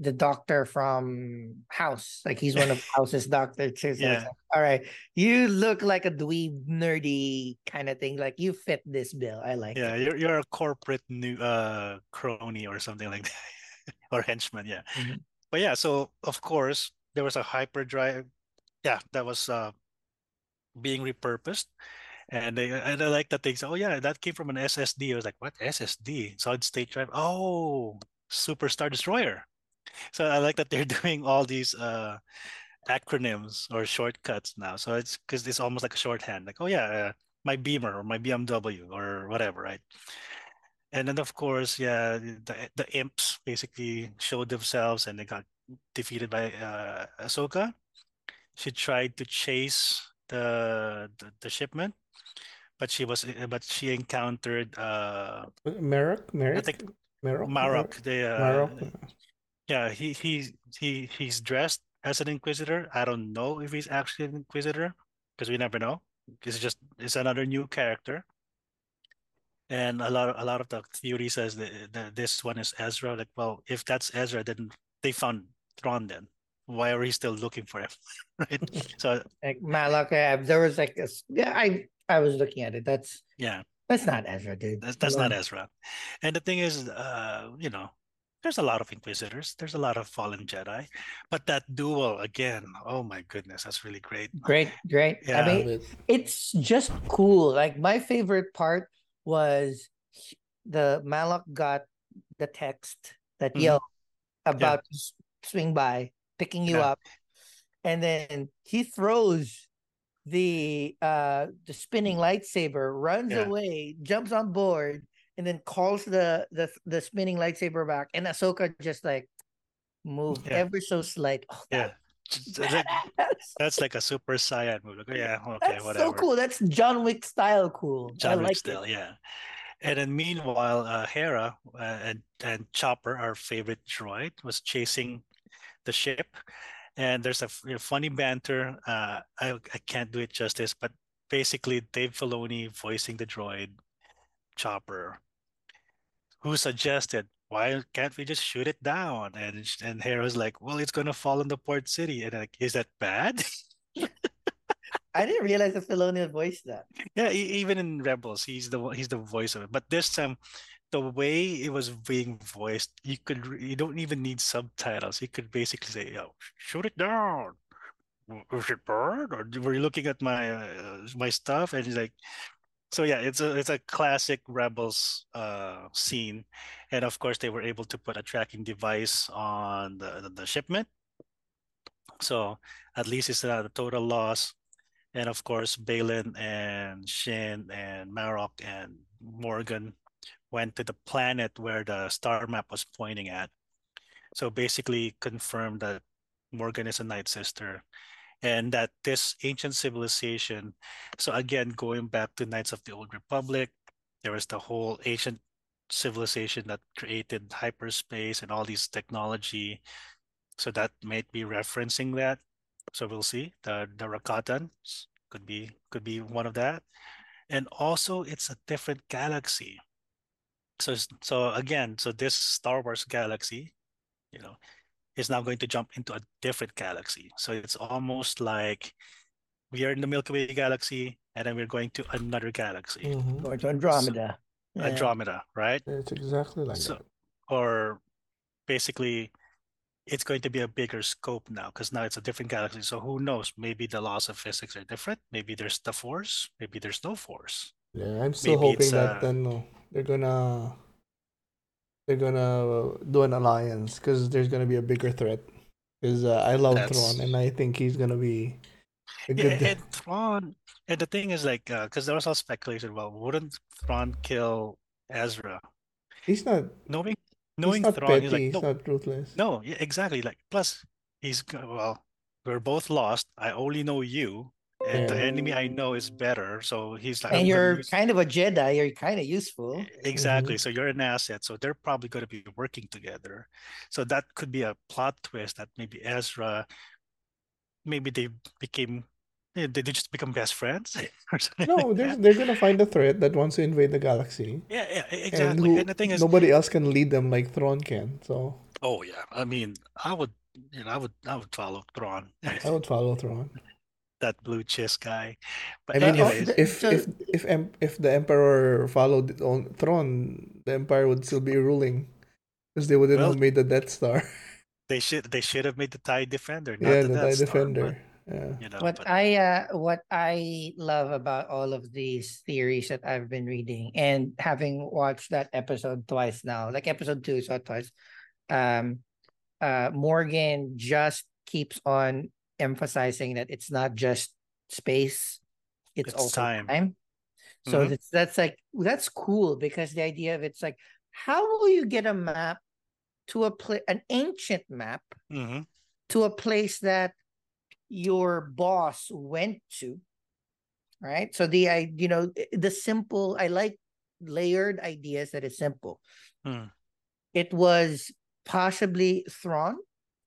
the doctor from House. Like he's one of House's doctor too. So Yeah. like, all right, you look like a dweeb, nerdy kind of thing. Like you fit this bill. I like yeah, it. you're you're a corporate new uh crony or something like that, or henchman. Yeah, Mhm. but yeah. So of course there was a hyperdrive. Yeah, that was uh being repurposed. And they and I like that they say, oh yeah, that came from an SSD. I was like, what SSD? Solid state drive. Oh, Superstar Destroyer. So I like that they're doing all these uh acronyms or shortcuts now. So it's because it's almost like a shorthand. Like, oh yeah, uh, my Beamer or my BMW or whatever, right? And then of course, yeah, the the imps basically showed themselves and they got defeated by uh, Ahsoka. She tried to chase the, the the shipment, but she was but she encountered uh Merrick, Merrick, think Merrick, Marrok. The uh, Marrok. yeah, he he he he's dressed as an inquisitor. I don't know if he's actually an inquisitor because we never know. It's just it's another new character. And a lot of a lot of the theory says that, that this one is Ezra. Like, well, if that's Ezra, then they found Thrawn then. Why are we still looking for him? right. So Like Malak, there was like a s- yeah, I I was looking at it. That's yeah, that's not Ezra, dude. that's that's not. Ezra. And the thing is, uh, you know, there's a lot of Inquisitors. There's a lot of fallen Jedi, but that duel again. Oh my goodness, that's really great. Great, great. Yeah. I mean, it's just cool. Like my favorite part was the Malak got the text that Mhm. yo about s- swing by, picking you Yeah. up, and then he throws the uh the spinning lightsaber, runs Yeah. away, jumps on board, and then calls the the the spinning lightsaber back, and Ahsoka just like moved Yeah. ever so slight. Oh, Yeah, that's That- that's like a super saiyan move. Like, yeah, okay, That's whatever. so cool. That's John Wick style cool. I John Wick like still, it. yeah. And then meanwhile, uh, Hera uh, and and Chopper, our favorite droid, was chasing the ship. And there's a, funny banter. Uh, I I can't do it justice, but basically Dave Filoni voicing the droid Chopper, who suggested, "Why can't we just shoot it down?" And and Hera's like, "Well, it's gonna fall in the port city." And like, is that bad? I didn't realize that Filoni voiced that. Yeah, even in Rebels, he's the he's the voice of it. But this time, the way it was being voiced, you could you don't even need subtitles. You could basically say, "Yo, shoot it down." "W- Is it bad? Or were you looking at my uh, my stuff? And he's like, so yeah, it's a it's a classic Rebels uh scene, and of course they were able to put a tracking device on the the, the shipment. So at least it's not a total loss. And of course, Baylan and Shin and Marrok and Morgan went to the planet where the star map was pointing at. So basically confirmed that Morgan is a Night Sister and that this ancient civilization, so again, going back to Knights of the Old Republic, there was the whole ancient civilization that created hyperspace and all these technology. So that might be referencing that. So we'll see. The the Rakatans could be could be one of that. And also it's a different galaxy. So so again, so this Star Wars galaxy, you know, is now going to jump into a different galaxy. So it's almost like we are in the Milky Way galaxy and then we're going to another galaxy, Mhm. Going to Andromeda. Yeah. Andromeda, right? It's exactly like So- that. Or basically it's going to be a bigger scope now because now it's a different galaxy. So who knows? Maybe the laws of physics are different. Maybe there's the force. Maybe there's no force. Yeah, I'm still Maybe hoping that uh, then no, they're gonna they're gonna do an alliance because there's gonna be a bigger threat. Because uh, I love That's- Thrawn and I think he's gonna be a Yeah, and Thrawn, and the thing is like, because there was all speculation. Well, wouldn't Thrawn kill Ezra? he's not. Knowing, He's knowing not Thrawn, petty. he's like, he's no, not ruthless. no, yeah, exactly. Like, plus, he's well, we're both lost. I only know you, and the enemy I know is better. So he's like, And I'm you're use- kind of a Jedi. You're kind of useful. Exactly. So you're an asset. So they're probably going to be working together. So that could be a plot twist that maybe Ezra, maybe they became, eh, did they just become best friends? or something No, like that? they're gonna find a threat that wants to invade the galaxy, Yeah, yeah, e- and exactly. who And, the thing is, nobody else can lead them like Thrawn can. So oh yeah, I mean, I would, you know, I would, I would follow Thrawn, I would follow Thrawn. That blue chess guy. But I mean, anyways, if if so- if if if the Emperor followed on Thrawn, the Empire would still be ruling, because they wouldn't Well, have made the Death Star. they should, they should have made the Tie Defender, not yeah, the the Death TIE Star, Defender. but, Yeah. you know, what but I uh what I love about all of these theories that I've been reading and having watched that episode twice now, like episode two, so twice. Um uh Morgan just keeps on emphasizing that it's not just space, it's, It's also time. time. So Mhm. that's that's like that's cool because the idea of it's like, how will you get a map to a place an ancient map Mhm. to a place that your boss went to right? So the I you know the simple I like layered ideas that is simple. Hmm. It was possibly Thrawn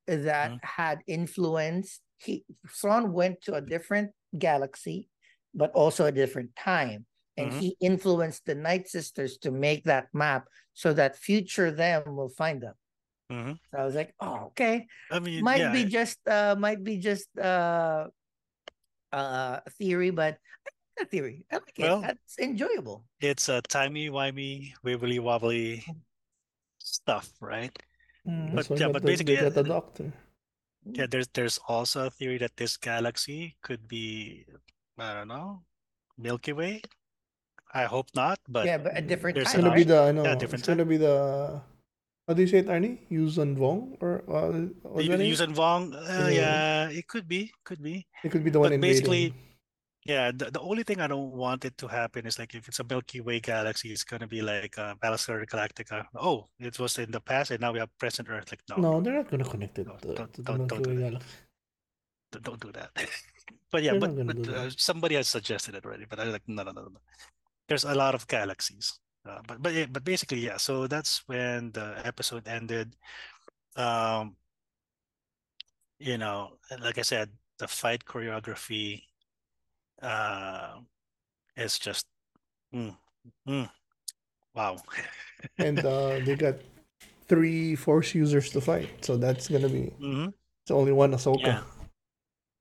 that Mhm. had influenced he Thrawn went to a different galaxy, but also a different time. And Mhm. he influenced the Night Sisters to make that map so that future them will find them. Mhm. So I was like, oh, okay. I mean, Might yeah, be just uh might be just uh uh a theory, but I like that theory. I like Well- it. That's enjoyable. it's a timey wimey, wibbly wobbly stuff, right? Mhm. But yeah, but basically, they got the uh, doctor. Yeah, there's there's also a theory that this galaxy could be, I don't know, Milky Way. I hope not, but yeah, but a different there's It's time. gonna be the I know. Yeah, it's different gonna be the. How do you say it, Arnie? Yuzon Vong or uh, what's the that name? Yuuzhan Vong, uh, Yeah. yeah, it could be, could be. It could be the one but basically, invading. Yeah, the, the only thing I don't want it to happen is like if it's a Milky Way galaxy, it's gonna be like uh, Battlestar Galactica. Oh, it was in the past and now we have present Earth. Like no, No, they're not gonna connect it No, to, don't- to the don't- Milky don't do that. don't do that. but yeah, They're but but uh, somebody has suggested it already. But I like no no no no. There's a lot of galaxies. Uh, but but but basically yeah. So that's when the episode ended. Um, you know, like I said, the fight choreography uh is just mm, mm, wow. and uh, they got three Force users to fight, so that's gonna be. hmm It's only one Ahsoka. Yeah.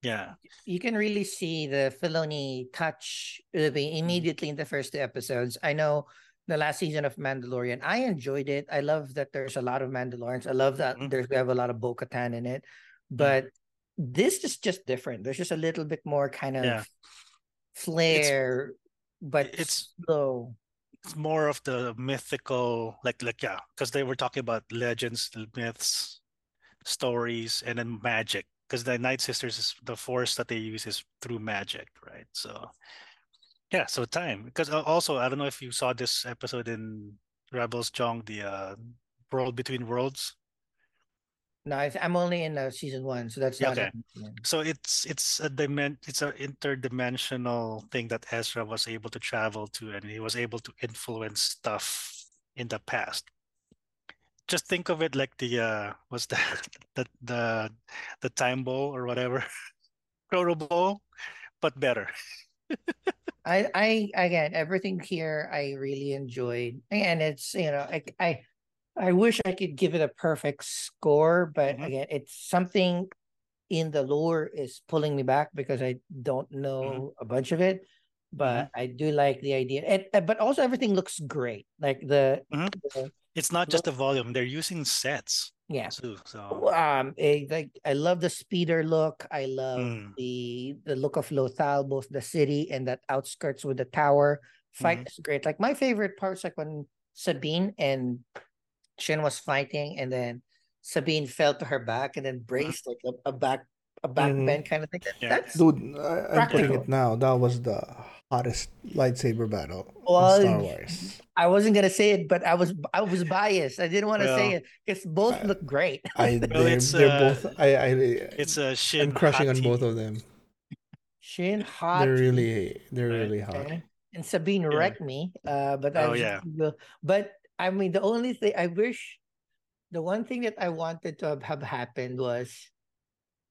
Yeah. you can really see the Filoni touch uh, be- immediately in the first two episodes. I know the last season of Mandalorian, I enjoyed it. I love that there's a lot of Mandalorians. I love that Mhm. there's we have a lot of Bo Katan in it, but this is just different. There's just a little bit more kind of Yeah. Flair, but it's- slow. It's more of the mythical, like like yeah, because they were talking about legends, myths, stories, and then magic. Because the Night Sisters is the force that they use is through magic, right? So yeah, so time. Because also I don't know if you saw this episode in Rebels, Jong, the uh, World Between Worlds. No, I I'm only in uh, season one, so that's not. okay. So it's it's a dimen it's an interdimensional thing that Ezra was able to travel to, and he was able to influence stuff in the past. Just think of it like the uh, what's that the the the time bowl or whatever, chrono bowl, but better. I I again everything here I really enjoyed and it's you know I I I wish I could give it a perfect score but Mhm. again it's something in the lore is pulling me back because I don't Mm-hmm. know a bunch of it but I do like the idea and but also everything looks great like the, Mhm. the It's not just the volume; they're using sets yeah too. So um eh, like I love the speeder look. I love Mm. the the look of Lothal, both the city and that outskirts with the tower. Fight is great. Like my favorite parts like when Sabine and Shin was fighting and then Sabine fell to her back and then braced like a, a back a back Mhm. bend kind of thing. That- Yeah. That's Dude, I, I'm putting it now. That was the hottest lightsaber battle Well, in Star Wars. I wasn't gonna say it, but I was I was biased. I didn't want to say it because both I- look great. I Well, they're, it's, they're uh, both. I I it's a shin. I'm crushing on both of them. Shin hot. They're really they're Right. really hot. Okay. And Sabine Yeah. wrecked me. Uh, but I Oh, was yeah. but I mean, the only thing I wish, the one thing that I wanted to have, have happened was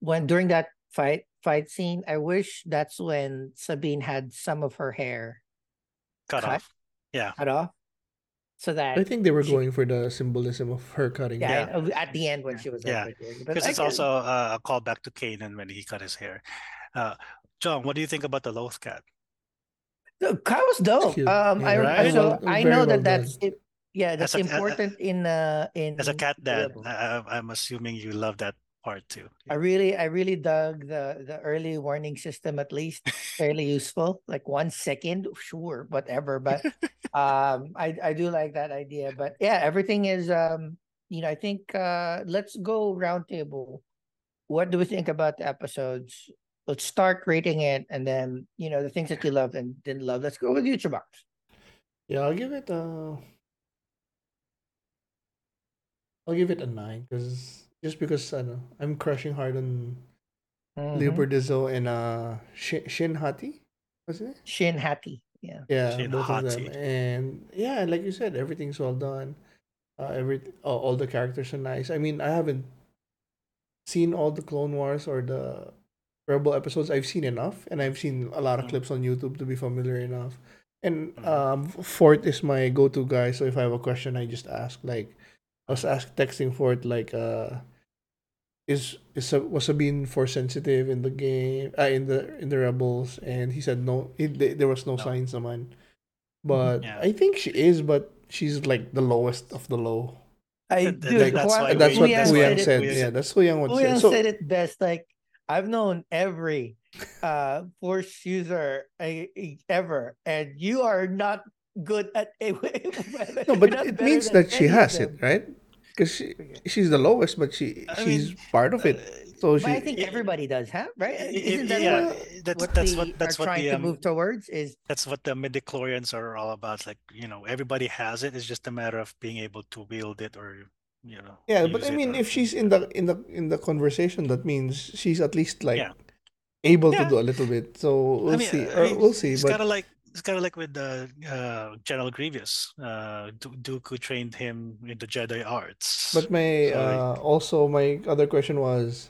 when during that fight fight scene. I wish that's when Sabine had some of her hair cut cut. off. Yeah. cut off, so that I think they were she- going for the symbolism of her cutting. yeah, hair. uh, at the end when she was Yeah. right there. But Because it's guess- also uh, a callback to Kanan when he cut his hair. Uh, Jong, what do you think about the Loth cat? The cat was dope. Um, I, Yeah, I right? so Well, I very know well that that's it. Yeah, that's a- a- a- important in uh in As a cat dad, I, I- I'm assuming you love that part too. I really, I really dug the the early warning system. At least fairly useful. Like one second, sure, whatever. But um, I I do like that idea. But yeah, everything is um, you know, I think uh, let's go roundtable. What do we think about the episodes? Let's start rating it, and then you know the things that you loved and didn't love. Let's go with you, box Yeah, I'll give it a. I'll give it a nine because just because I know I'm crushing hard on Mhm. Liu Bordizzo and uh Shin, Shin Hati. what's it? Shin Hati. Yeah. Yeah, Shin both of them. And yeah, like you said, everything's well done. Uh, every all, all the characters are nice. I mean, I haven't seen all the Clone Wars or the Rebel episodes. I've seen enough, and I've seen a lot of Mhm. clips on YouTube to be familiar enough. And Mhm. um, Fort is my go-to guy. So if I have a question, I just ask. Like, I was asked texting for it like, uh, is is Sa- was Sabine force sensitive in the game? Uh, in the in the Rebels, and he said no. It, th- there was no, No. signs naman. But Yeah. I think she is, but she's like the lowest of the low. I That- that- dude, that's why that's what we- Huyang Huyang it- said. Huyang Yeah, said- that's Huyang would say. Huyang So said it best. Like I've known every uh force user uh, ever, and you are not good at it. no, but it means that she has it, right? Because she she's the lowest, but she I she's mean, part of it. So But I think everybody does have, right? i- i- Isn't that yeah, what, that's what that's what that's are what trying the to um, move towards? Is that's what the midichlorians are all about. Like you know, everybody has it. It's just a matter of being able to wield it or you know. yeah, but I mean, or- if she's in the in the in the conversation, that means she's at least like Yeah. able to do a little bit. So we'll I mean, see. I mean, we'll see. It's But kind of like it's kind of like with uh, uh, General Grievous. Uh, Du- Dooku trained him in the Jedi arts. But my So, uh, also my other question was,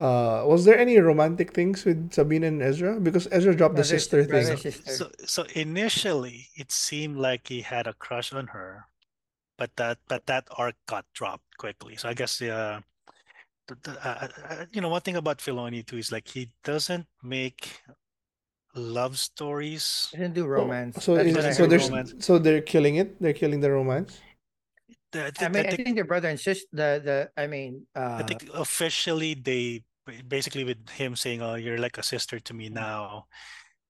uh, was there any romantic things with Sabine and Ezra? Because Ezra dropped the sister brother, thing. sister. so so initially it seemed like he had a crush on her, but that but that arc got dropped quickly. So I guess uh, the, the, uh, uh, you know one thing about Filoni too is like he doesn't make love stories. Doesn't do So- romance. So, is, so heard. there's romance. so they're killing it. They're killing the romance. The- I I think, mean, I I think think they're brother and sister. The the I mean, I uh, think officially they basically with him saying, "Oh, you're like a sister to me now."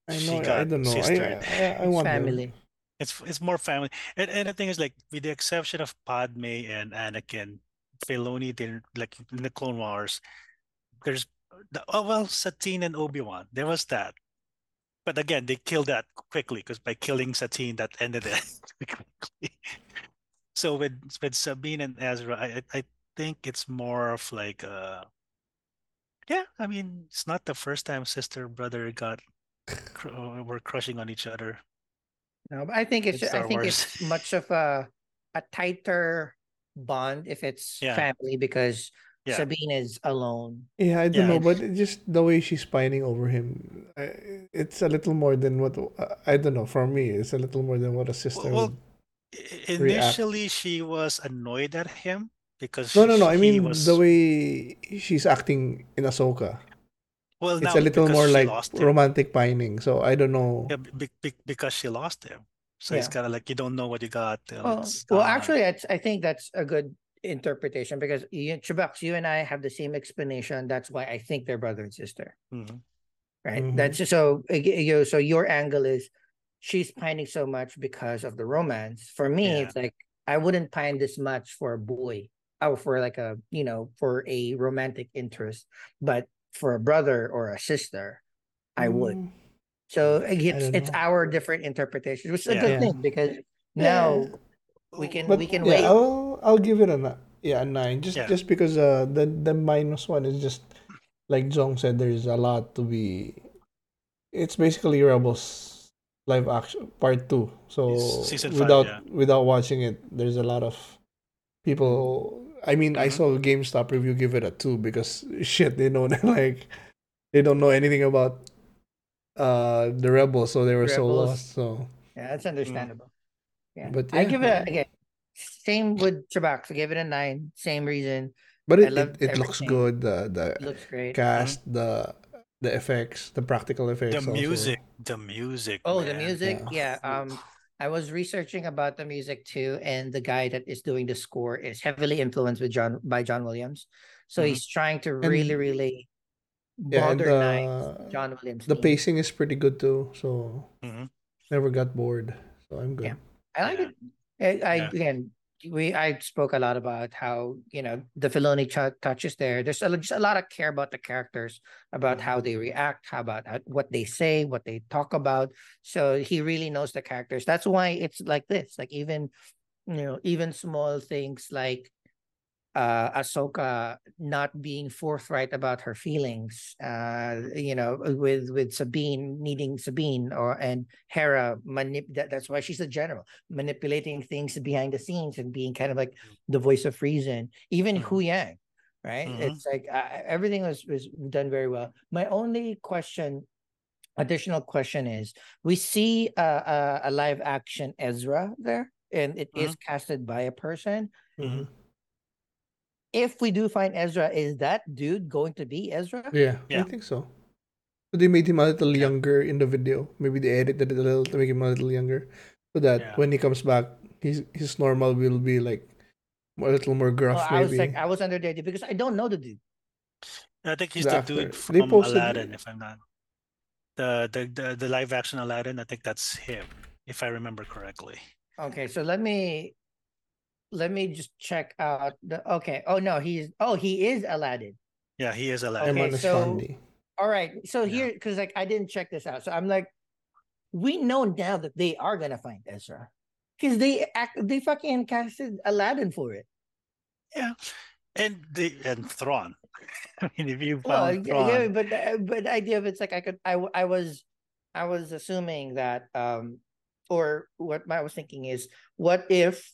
I she know. I got don't know. I sistered. I, I, I it's want them. family. It's it's more family, and and the thing is like with the exception of Padme and Anakin, Filoni didn't like in the Clone Wars. There's the, oh well, Satine and Obi Wan. There was that, but again, they killed that quickly because by killing Satine, that ended it quickly. So with with Sabine and Ezra, I I think it's more of like uh yeah, I mean it's not the first time sister brother got cr- uh, were crushing on each other. No, but I think it's I think Wars. it's much of a a tighter bond if it's Yeah. family because Yeah. Sabine is alone. Yeah, I don't Yeah. know, but just the way she's pining over him, it's a little more than what uh, I don't know. For me, it's a little more than what a sister well, would. I- react. Initially, she was annoyed at him because No, no, no. I mean was the way she's acting in Ahsoka. well It's now a little more like romantic pining. So I don't know. Yeah, be, be, because she lost him. So it's kind of like you don't know what you got. Well, well, actually, it's, I think that's a good interpretation because you, Chubax, you and I have the same explanation. That's why I think they're brother and sister, Mhm. right? Mhm. That's so ag- you. So your angle is she's pining so much because of the romance. For me, Yeah. it's like I wouldn't pine this much for a boy or for like a you know for a romantic interest, but for a brother or a sister, I would. Mm, So it's it's know. our different interpretation, which is a Yeah. good thing because Yeah. now we can But we can yeah, wait. I'll I'll give it a yeah a nine. Just Yeah. just because uh the the minus one is just like Jong said. There's a lot to be. It's basically Rebels live action part two. So It's five, without yeah. without watching it, there's a lot of people. I mean, I Mhm. saw a GameSpot review give it a two because shit, they know like they don't know anything about uh the Rebels, so they were so lost. So Yeah, that's understandable. Yeah, But I yeah, give it a, again. Same with Chubax. I give it a nine. Same reason. but it, love it, it looks good. The the It looks great. cast, the the effects, the practical effects. The also. music, the music. Oh, the music. Yeah. Yeah. Um, I was researching about the music too, and the guy that is doing the score is heavily influenced with John by John Williams. So Mhm. he's trying to really, And- really Yeah, and modernize the John Williams. the theme. pacing is pretty good too. So Mhm. never got bored. So I'm good. Yeah. I like Yeah. it. I, I Yeah. again, we I spoke a lot about how you know the Filoni ch- touches there. There's a, just a lot of care about the characters, about mm-hmm. how they react, how about how, what they say, what they talk about. So he really knows the characters. That's why it's like this. Like even you know even small things like uh Ahsoka not being forthright about her feelings uh you know with with Sabine needing Sabine or and Hera manip that, that's why she's a general manipulating things behind the scenes and being kind of like the voice of reason even Mhm. Huyang right Mhm. it's like uh, everything was was done very well my only question additional question is we see a, a, a live action Ezra there and it is casted by a person Mhm. If we do find Ezra, is that dude going to be Ezra? Yeah, I think so. So they made him a little Yeah. younger in the video. Maybe they edited it a little to make him a little younger, so that Yeah. when he comes back, his his normal will be like a little more Oh, gruff. I was maybe like, I was under the idea because I don't know the dude. I think he's The the, actor. dude They from posted- Aladdin, if I'm not. The, the the the live action Aladdin, I think that's him, if I remember correctly. Okay, so let me let me just check out the okay. Oh no, he's oh he is Aladdin. Yeah, he is Aladdin. Okay, so- All right, so Yeah. here because like I didn't check this out, so I'm like, we know now that they are gonna find Ezra because they act they fucking casted Aladdin for it. Yeah. And the and Thrawn. I mean, if you Well, found yeah, Thrawn, yeah, but but the idea of it's like I could I I was I was assuming that um or what I was thinking is what if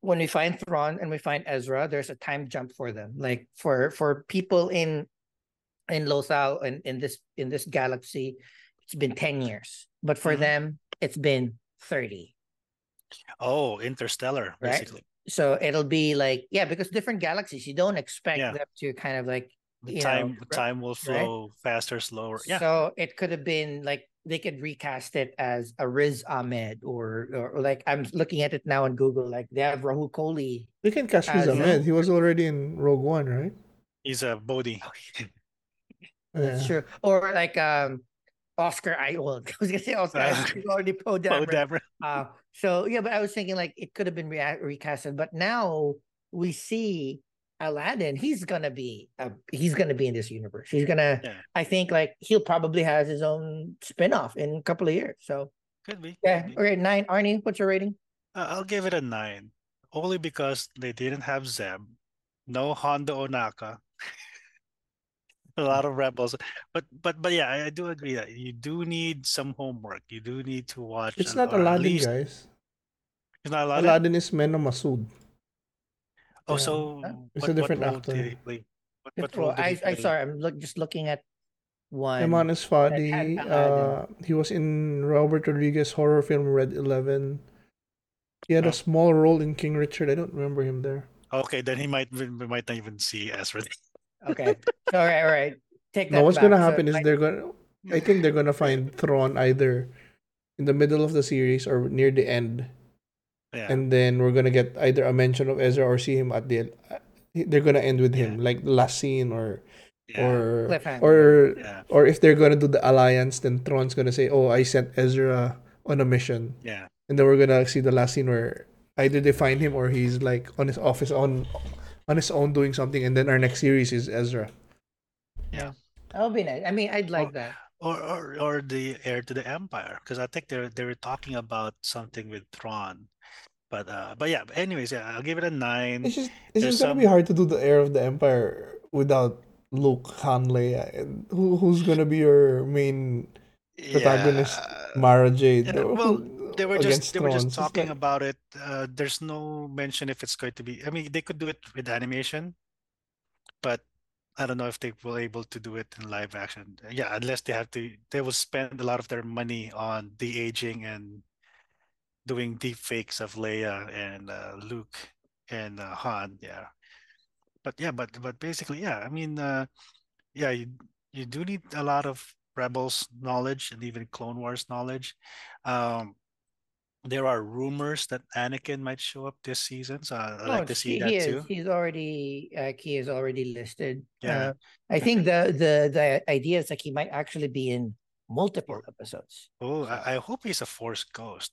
when we find Thrawn and we find Ezra, there's a time jump for them. Like for for people in in Lothal and in this in this galaxy, it's been 10 years. But for Mhm. them, it's been 30. oh, Interstellar, Right? basically. So it'll be like, yeah, because different galaxies, you don't expect Yeah. them to kind of like The you know, time time will flow faster, slower. Yeah, So it could have been like they could recast it as a Riz Ahmed or, or or like I'm looking at it now on Google. Like they have Rahul Kohli. We can cast Riz As- Ahmed. He was already in Rogue One, right? he's a Bodhi. That's Yeah. true. Or like um Oscar I well, I was gonna say Oscar Uh, he's already Poe Poe Dameron. Dameron. Uh, so yeah, but I was thinking like it could have been rea- recasted, but now we see Aladdin. He's gonna be uh, he's gonna be in this universe. He's gonna. Yeah. I think like he'll probably has his own spin-off in a couple of years. So Could be. yeah, could be. okay, nine. Arnie, what's your rating? Uh, I'll give it a nine, only because they didn't have Zeb, no Hondo Ohnaka, a lot of rebels. But but but yeah, I, I do agree that you do need some homework. You do need to watch. It's an- not Aladdin, least- guys. It's not Aladdin. Aladdin is Mena Massoud. Oh, so Huh? It's a what, different what role actor. did he play? What, what role did I, he I sorry, I'm look, just looking at one. Eman Esfandi. Aladdin. Uh, he was in Robert Rodriguez horror film Red Eleven. He had Oh. a small role in King Richard. I don't remember him there. Okay, then he might we we might not even see Ezra. Okay, all right, all right. Take that. No, what's back. gonna So, happen is like, they're gonna. I think they're gonna find Thrawn either in the middle of the series or near the end, Yeah. and then we're gonna get either a mention of Ezra or see him at the end. Uh, They're gonna end with him, like the last scene, or yeah. or or yeah. or if they're gonna do the alliance, then Thrawn's gonna say, "Oh, I sent Ezra on a mission," Yeah. and then we're gonna see the last scene where either they find him or he's like on his office on on his own doing something, and then our next series is Ezra. Yeah, that would be nice. I mean, I'd like that. Or, or or the heir to the empire because I think they're they were talking about something with Thrawn, but uh but yeah. But anyways, yeah, I'll give it a nine. It's just it's There's just gonna some- be hard to do the heir of the empire without Luke, Hanley. And who who's gonna be your main protagonist, Yeah. Mara Jade? Yeah, well, they were just they were just talking like- about it. Uh, there's no mention if it's going to be. I mean, they could do it with animation, but I don't know if they will able to do it in live action. Yeah, unless they have to. They will spend a lot of their money on de aging and doing deep fakes of Leia and uh, Luke and uh, Han. Yeah, but yeah, but but basically, yeah. I mean, uh, yeah, you you do need a lot of Rebels knowledge and even Clone Wars knowledge. Um, there are rumors that Anakin might show up this season, so I'd No, like to see he, that he too. is. He's already uh, he is already listed. Yeah. Uh, I think the the the idea is like he might actually be in multiple episodes. Oh, I, I hope he's a Force ghost.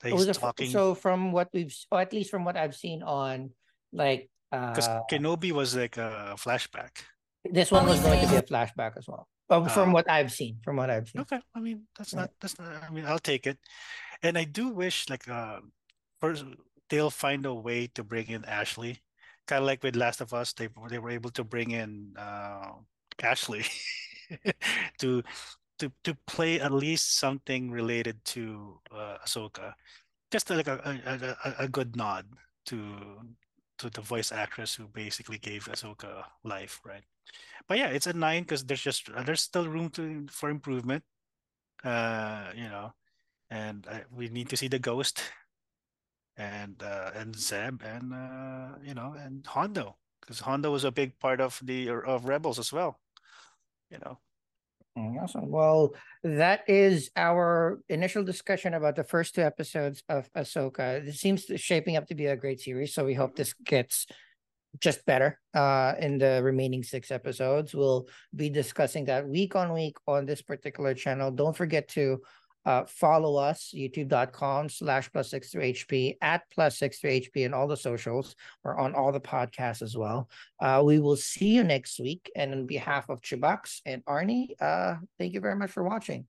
That Oh, he's the f- talking So from what we've, or at least from what I've seen on, like, because uh, Kenobi was like a flashback. this one was going to be a flashback as well. Well, from Oh. what I've seen, from what I've seen. Okay, I mean that's not that's not. I mean I'll take it, and I do wish like uh, first they'll find a way to bring in Ashley kind of like with Last of Us, they they were able to bring in uh, Ashley to to to play at least something related to uh, Ahsoka, just like a, a, a, a good nod to to the voice actress who basically gave Ahsoka life, right? But yeah, it's a nine because there's just uh, there's still room to for improvement. Uh, you know, and uh, we need to see the ghost and uh, and Zeb and uh, you know and Hondo because Hondo was a big part of the of Rebels as well. You know. Mm, awesome. Well, that is our initial discussion about the first two episodes of Ahsoka. It seems shaping up to be a great series, so we hope this gets just better uh in the remaining six episodes we'll be discussing that week on week on this particular channel don't forget to uh, follow us, youtube.com slash plus six three HP at plus six three HP and all the socials or on all the podcasts as well. Uh, we will see you next week. And on behalf of Chubax and Arnie, uh, thank you very much for watching.